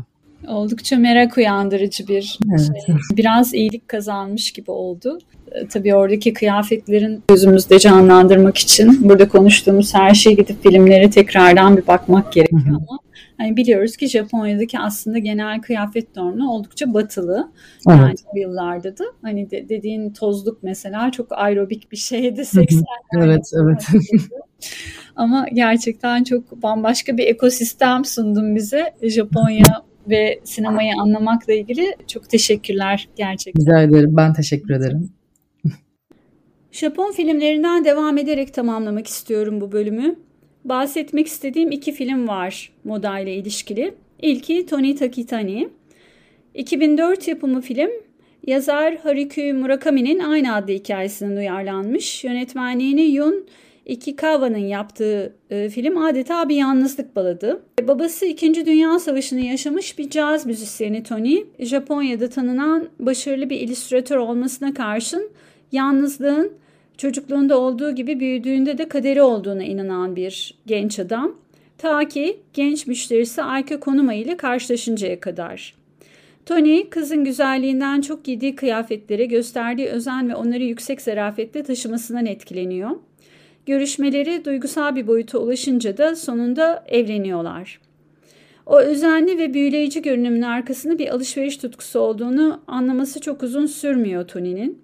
Oldukça merak uyandırıcı bir evet. şey. Biraz iyilik kazanmış gibi oldu. E, tabii oradaki kıyafetlerin gözümüzde canlandırmak için burada konuştuğumuz her şey gidip filmlere tekrardan bir bakmak gerekiyor ama Hani biliyoruz ki Japonya'daki aslında genel kıyafet normu oldukça batılı. Evet. Yani bu yıllarda da hani de, dediğin tozluk mesela çok aerobik bir şeydi 80'lerde. evet, evet. Ama gerçekten çok bambaşka bir ekosistem sundun bize Japonya <laughs> ve sinemayı anlamakla ilgili. Çok teşekkürler gerçekten. Rica ederim. Ben teşekkür ederim. Japon filmlerinden devam ederek tamamlamak istiyorum bu bölümü bahsetmek istediğim iki film var moda ile ilişkili. İlki Tony Takitani. 2004 yapımı film yazar Haruki Murakami'nin aynı adlı hikayesinden uyarlanmış. Yönetmenliğini Yun Ikikawa'nın yaptığı e, film adeta bir yalnızlık baladı. Babası 2. Dünya Savaşı'nı yaşamış bir caz müzisyeni Tony, Japonya'da tanınan başarılı bir illüstratör olmasına karşın yalnızlığın Çocukluğunda olduğu gibi büyüdüğünde de kaderi olduğuna inanan bir genç adam. Ta ki genç müşterisi Ayka Konuma ile karşılaşıncaya kadar. Tony kızın güzelliğinden çok giydiği kıyafetlere gösterdiği özen ve onları yüksek zarafetle taşımasından etkileniyor. Görüşmeleri duygusal bir boyuta ulaşınca da sonunda evleniyorlar. O özenli ve büyüleyici görünümün arkasında bir alışveriş tutkusu olduğunu anlaması çok uzun sürmüyor Tony'nin.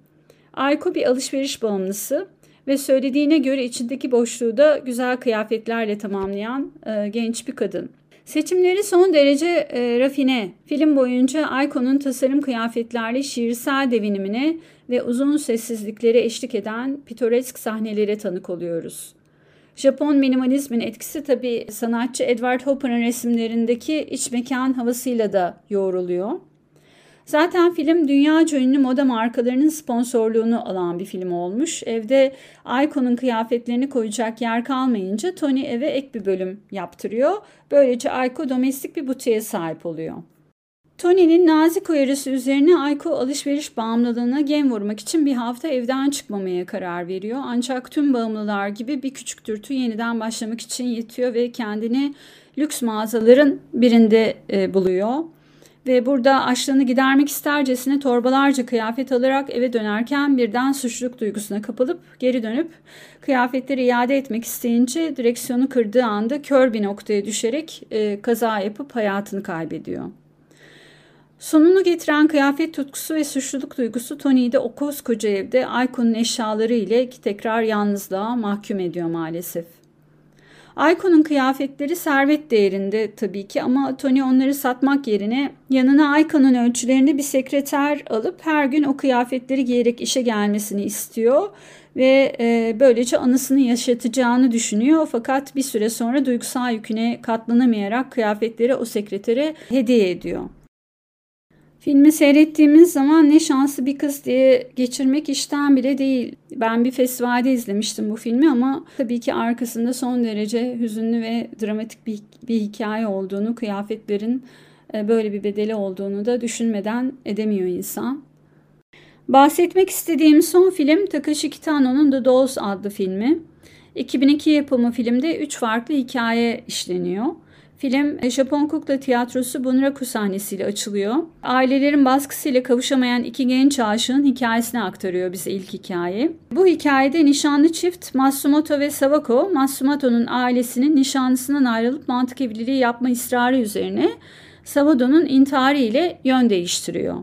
Ayko bir alışveriş bağımlısı ve söylediğine göre içindeki boşluğu da güzel kıyafetlerle tamamlayan e, genç bir kadın. Seçimleri son derece e, rafine. Film boyunca Ayko'nun tasarım kıyafetlerle şiirsel devinimine ve uzun sessizliklere eşlik eden pitoresk sahnelere tanık oluyoruz. Japon minimalizmin etkisi tabi sanatçı Edward Hopper'ın resimlerindeki iç mekan havasıyla da yoğruluyor. Zaten film dünya ünlü moda markalarının sponsorluğunu alan bir film olmuş. Evde Ayko'nun kıyafetlerini koyacak yer kalmayınca Tony eve ek bir bölüm yaptırıyor. Böylece Ayko domestik bir butiğe sahip oluyor. Tony'nin nazik uyarısı üzerine Ayko alışveriş bağımlılığına gem vurmak için bir hafta evden çıkmamaya karar veriyor. Ancak tüm bağımlılar gibi bir küçük dürtü yeniden başlamak için yetiyor ve kendini lüks mağazaların birinde e, buluyor ve burada açlığını gidermek istercesine torbalarca kıyafet alarak eve dönerken birden suçluluk duygusuna kapılıp geri dönüp kıyafetleri iade etmek isteyince direksiyonu kırdığı anda kör bir noktaya düşerek e, kaza yapıp hayatını kaybediyor. Sonunu getiren kıyafet tutkusu ve suçluluk duygusu Tony'yi de o koskoca evde Ayko'nun eşyaları ile tekrar yalnızlığa mahkum ediyor maalesef. Ayko'nun kıyafetleri servet değerinde tabii ki ama Tony onları satmak yerine yanına Ayko'nun ölçülerinde bir sekreter alıp her gün o kıyafetleri giyerek işe gelmesini istiyor ve e, böylece anısını yaşatacağını düşünüyor fakat bir süre sonra duygusal yüküne katlanamayarak kıyafetleri o sekretere hediye ediyor. Filmi seyrettiğimiz zaman ne şanslı bir kız diye geçirmek işten bile değil. Ben bir festivalde izlemiştim bu filmi ama tabii ki arkasında son derece hüzünlü ve dramatik bir, bir hikaye olduğunu, kıyafetlerin e, böyle bir bedeli olduğunu da düşünmeden edemiyor insan. Bahsetmek istediğim son film Takashi Kitano'nun The Dolls adlı filmi. 2002 yapımı filmde 3 farklı hikaye işleniyor. Film Japon Kukla Tiyatrosu Bunraku sahnesiyle açılıyor. Ailelerin baskısıyla kavuşamayan iki genç aşığın hikayesini aktarıyor bize ilk hikaye. Bu hikayede nişanlı çift Matsumoto ve Sawako, Matsumoto'nun ailesinin nişanlısından ayrılıp mantık evliliği yapma ısrarı üzerine Savado'nun intiharı ile yön değiştiriyor.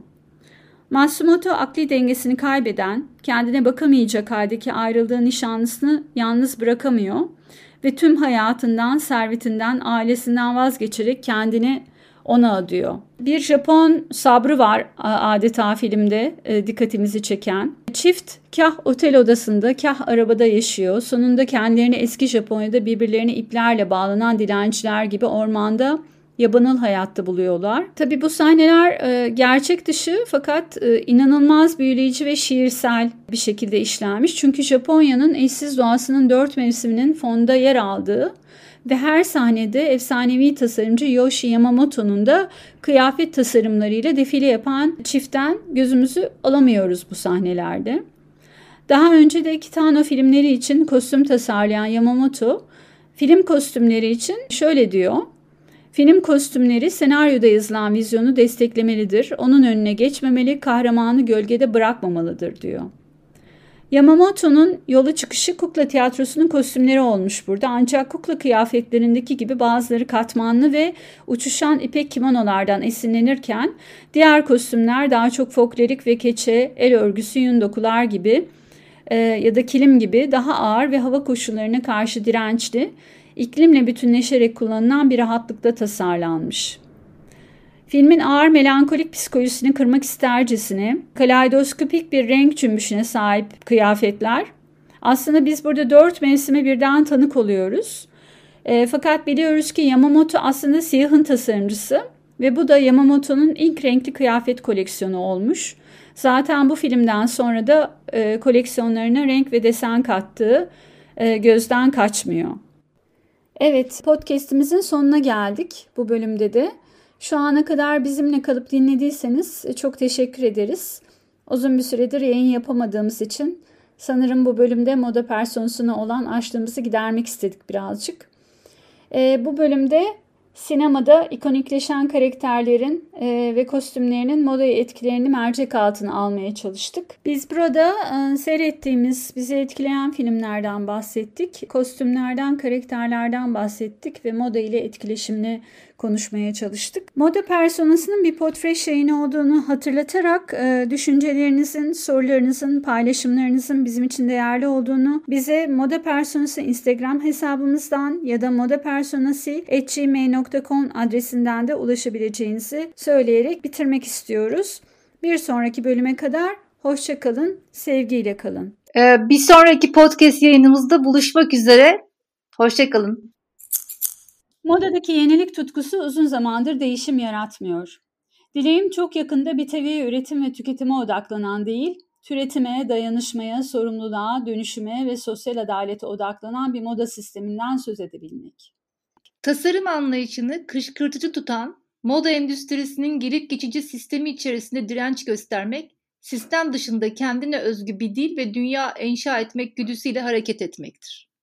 Matsumoto akli dengesini kaybeden, kendine bakamayacak haldeki ayrıldığı nişanlısını yalnız bırakamıyor ve tüm hayatından, servetinden, ailesinden vazgeçerek kendini ona adıyor. Bir Japon sabrı var adeta filmde e, dikkatimizi çeken. Çift kah otel odasında kah arabada yaşıyor. Sonunda kendilerini eski Japonya'da birbirlerine iplerle bağlanan dilenciler gibi ormanda yabanıl hayatta buluyorlar. Tabii bu sahneler e, gerçek dışı fakat e, inanılmaz büyüleyici ve şiirsel bir şekilde işlenmiş. Çünkü Japonya'nın eşsiz doğasının dört mevsiminin fonda yer aldığı ve her sahnede efsanevi tasarımcı Yoshi Yamamoto'nun da kıyafet tasarımlarıyla defile yapan çiftten gözümüzü alamıyoruz bu sahnelerde. Daha önce de Kitano filmleri için kostüm tasarlayan Yamamoto, film kostümleri için şöyle diyor. Film kostümleri senaryoda yazılan vizyonu desteklemelidir. Onun önüne geçmemeli, kahramanı gölgede bırakmamalıdır diyor. Yamamoto'nun yola çıkışı kukla tiyatrosunun kostümleri olmuş burada. Ancak kukla kıyafetlerindeki gibi bazıları katmanlı ve uçuşan ipek kimonolardan esinlenirken diğer kostümler daha çok folklorik ve keçe, el örgüsü, yün dokular gibi e, ya da kilim gibi daha ağır ve hava koşullarına karşı dirençli iklimle bütünleşerek kullanılan bir rahatlıkta tasarlanmış. Filmin ağır melankolik psikolojisini kırmak istercesine kaleidoskopik bir renk cümbüşüne sahip kıyafetler. Aslında biz burada dört mevsime birden tanık oluyoruz. E, fakat biliyoruz ki Yamamoto aslında siyahın tasarımcısı ve bu da Yamamoto'nun ilk renkli kıyafet koleksiyonu olmuş. Zaten bu filmden sonra da e, koleksiyonlarına renk ve desen kattığı e, gözden kaçmıyor. Evet, podcast'imizin sonuna geldik bu bölümde de. Şu ana kadar bizimle kalıp dinlediyseniz çok teşekkür ederiz. Uzun bir süredir yayın yapamadığımız için Sanırım bu bölümde moda personasına olan açlığımızı gidermek istedik birazcık. E, bu bölümde Sinemada ikonikleşen karakterlerin e, ve kostümlerinin modaya etkilerini mercek altına almaya çalıştık. Biz burada e, seyrettiğimiz, bizi etkileyen filmlerden bahsettik. Kostümlerden, karakterlerden bahsettik ve moda ile etkileşimini konuşmaya çalıştık. Moda personasının bir portre yayını olduğunu hatırlatarak e, düşüncelerinizin, sorularınızın, paylaşımlarınızın bizim için değerli olduğunu bize Moda Personası Instagram hesabımızdan ya da modapersonasi.gmail.com adresinden de ulaşabileceğinizi söyleyerek bitirmek istiyoruz. Bir sonraki bölüme kadar hoşçakalın, sevgiyle kalın. Ee, bir sonraki podcast yayınımızda buluşmak üzere. Hoşçakalın. Modadaki yenilik tutkusu uzun zamandır değişim yaratmıyor. Dileğim çok yakında bir teviye üretim ve tüketime odaklanan değil, türetime, dayanışmaya, sorumluluğa, dönüşüme ve sosyal adalete odaklanan bir moda sisteminden söz edebilmek. Tasarım anlayışını kışkırtıcı tutan, moda endüstrisinin gelip geçici sistemi içerisinde direnç göstermek, sistem dışında kendine özgü bir dil ve dünya inşa etmek güdüsüyle hareket etmektir.